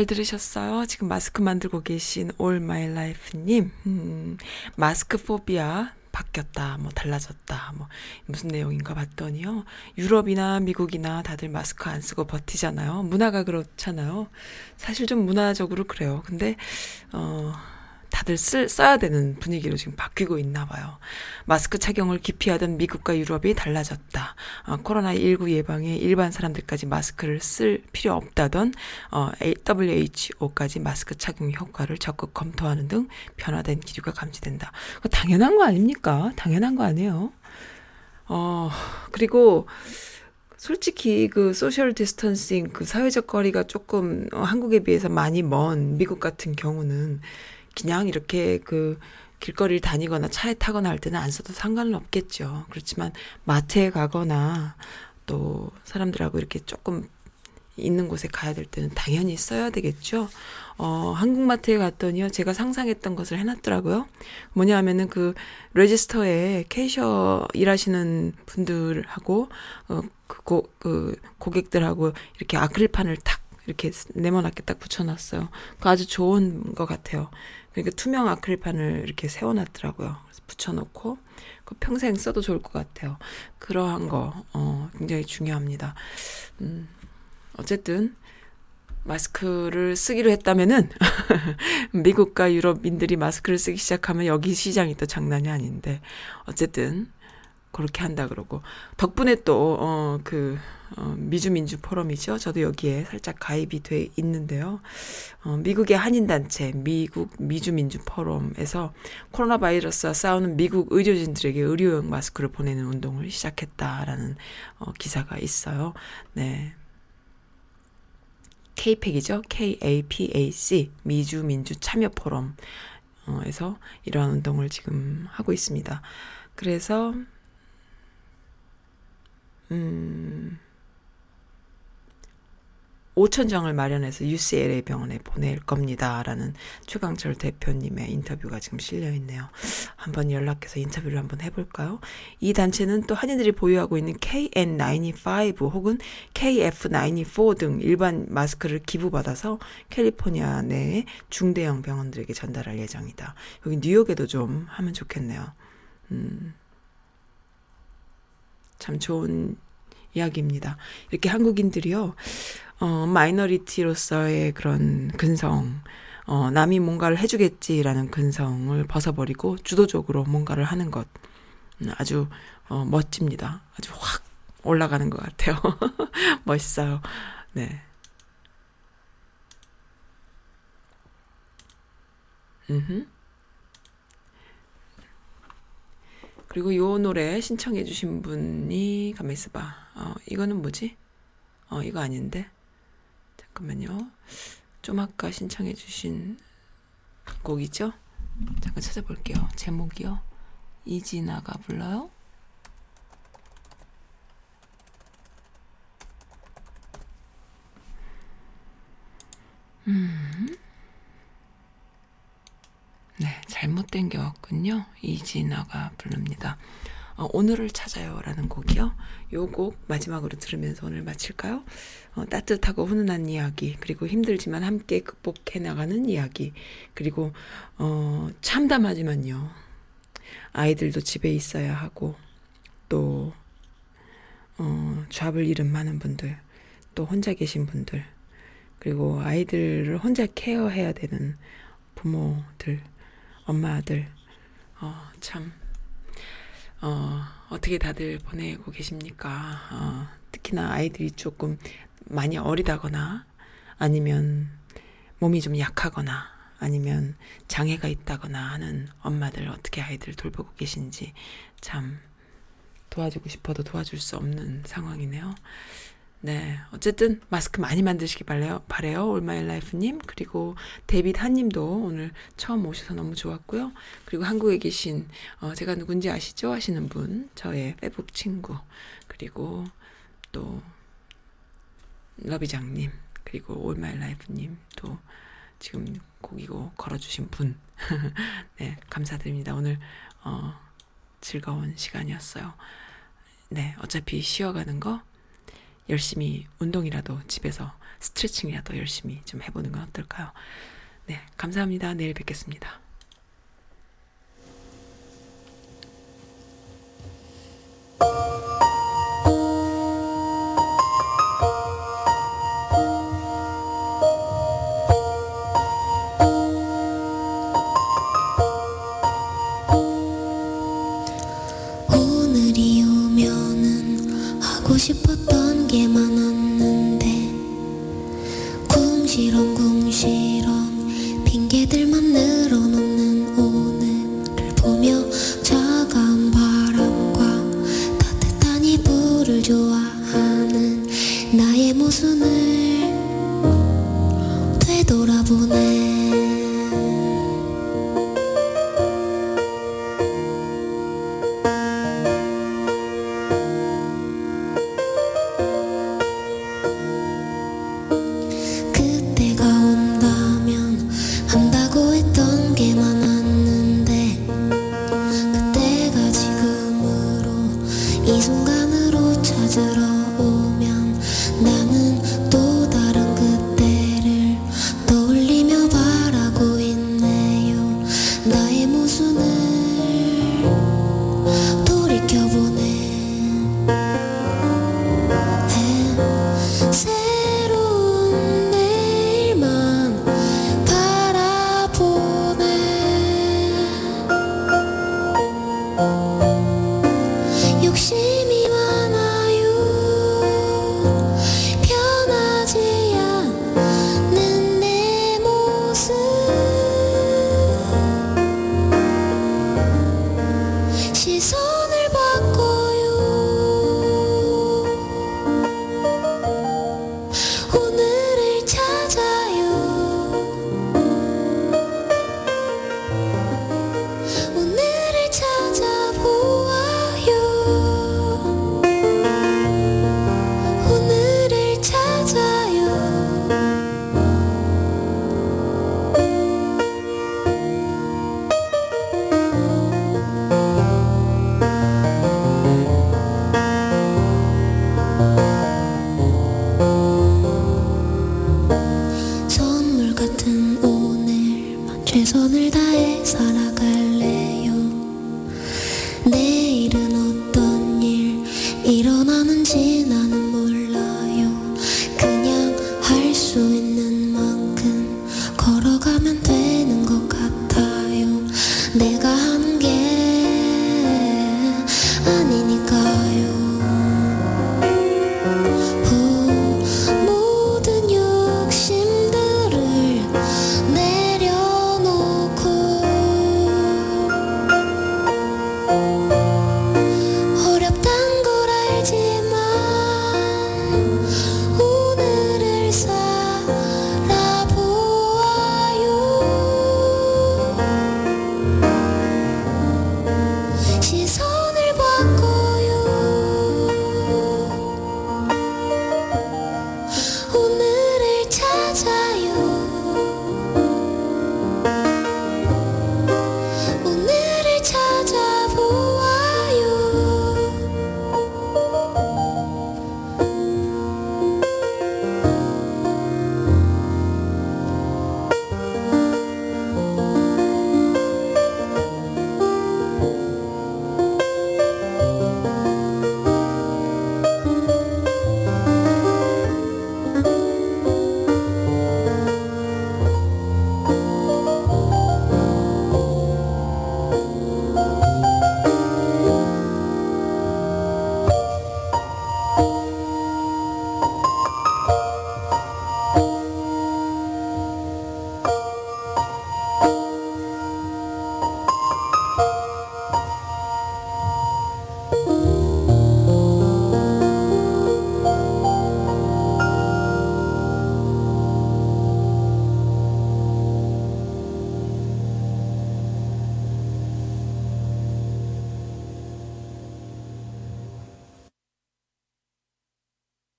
잘 들으셨어요? 지금 마스크 만들고 계신 All My Life님, 음, 마스크 포비아 바뀌었다, 뭐 달라졌다, 뭐 무슨 내용인가 봤더니요. 유럽이나 미국이나 다들 마스크 안 쓰고 버티잖아요. 문화가 그렇잖아요. 사실 좀 문화적으로 그래요. 근데, 어, 다들 쓸, 써야 되는 분위기로 지금 바뀌고 있나 봐요. 마스크 착용을 기피하던 미국과 유럽이 달라졌다. 어, 코로나19 예방에 일반 사람들까지 마스크를 쓸 필요 없다던 어, WHO까지 마스크 착용 효과를 적극 검토하는 등 변화된 기류가 감지된다. 당연한 거 아닙니까? 당연한 거 아니에요? 어, 그리고 솔직히 그 social distancing 그 사회적 거리가 조금 어, 한국에 비해서 많이 먼 미국 같은 경우는 그냥 이렇게 그 길거리를 다니거나 차에 타거나 할 때는 안 써도 상관은 없겠죠. 그렇지만 마트에 가거나 또 사람들하고 이렇게 조금 있는 곳에 가야 될 때는 당연히 써야 되겠죠. 어, 한국마트에 갔더니요, 제가 상상했던 것을 해놨더라고요. 뭐냐 하면은 그, 레지스터에 캐셔 일하시는 분들하고, 어, 그, 고, 그, 고객들하고 이렇게 아크릴판을 탁, 이렇게 네모나게 딱 붙여놨어요. 그 아주 좋은 것 같아요. 그러니까 투명 아크릴판을 이렇게 세워놨더라고요. 붙여놓고 그 평생 써도 좋을 것 같아요. 그러한 거 어, 굉장히 중요합니다. 음, 어쨌든 마스크를 쓰기로 했다면은 미국과 유럽인들이 마스크를 쓰기 시작하면 여기 시장이 또 장난이 아닌데 어쨌든 그렇게 한다 그러고 덕분에 또어그 어, 미주민주 포럼이죠. 저도 여기에 살짝 가입이 돼 있는데요. 어, 미국의 한인단체 미국 미주민주 포럼에서 코로나 바이러스와 싸우는 미국 의료진들에게 의료용 마스크를 보내는 운동을 시작했다라는 어, 기사가 있어요. 네. KPAC이죠. KAPAC 미주민주 참여 포럼에서 이러한 운동을 지금 하고 있습니다. 그래서 음 5천 장을 마련해서 UCLA 병원에 보낼 겁니다라는 최강철 대표님의 인터뷰가 지금 실려 있네요. 한번 연락해서 인터뷰를 한번 해볼까요? 이 단체는 또 한인들이 보유하고 있는 KN95 혹은 KF94 등 일반 마스크를 기부받아서 캘리포니아 내 중대형 병원들에게 전달할 예정이다. 여기 뉴욕에도 좀 하면 좋겠네요. 음. 참 좋은 이야기입니다. 이렇게 한국인들이요, 어, 마이너리티로서의 그런 근성, 어, 남이 뭔가를 해주겠지라는 근성을 벗어버리고 주도적으로 뭔가를 하는 것. 음, 아주, 어, 멋집니다. 아주 확 올라가는 것 같아요. 멋있어요. 네. 음 그리고 요 노래 신청해 주신 분이 가만 있어봐. 어, 이거는 뭐지? 어, 이거 아닌데. 잠깐만요. 좀 아까 신청해 주신 곡이죠? 잠깐 찾아볼게요. 제목이요. 이진아가 불러요. 음. 네, 잘못 땡겨왔군요. 이진아가 부릅니다. 어, 오늘을 찾아요라는 곡이요. 요 곡 마지막으로 들으면서 오늘 마칠까요? 어, 따뜻하고 훈훈한 이야기, 그리고 힘들지만 함께 극복해 나가는 이야기, 그리고 어, 참담하지만요. 아이들도 집에 있어야 하고 또 어, 잡을 잃은 많은 분들, 또 혼자 계신 분들, 그리고 아이들을 혼자 케어해야 되는 부모들, 엄마들, 어, 참, 어, 어떻게 다들 보내고 계십니까? 어, 특히나 아이들이 조금 많이 어리다거나, 아니면 몸이 좀 약하거나, 아니면 장애가 있다거나 하는 엄마들 어떻게 아이들 돌보고 계신지 참 도와주고 싶어도 도와줄 수 없는 상황이네요. 네. 어쨌든 마스크 많이 만드시기 바래요. 바래요. 올마일 라이프님. 그리고 데빗 한님도 오늘 처음 오셔서 너무 좋았고요. 그리고 한국에 계신, 어, 제가 누군지 아시죠? 하시는 분. 저의 페북 친구. 그리고 또, 러비장님. 그리고 올마일 라이프님. 또 지금 고기고 걸어주신 분. 네. 감사드립니다. 오늘, 어, 즐거운 시간이었어요. 네. 어차피 쉬어가는 거 열심히 운동이라도 집에서 스트레칭이라도 열심히 좀 해보는 건 어떨까요? 네, 감사합니다. 내일 뵙겠습니다.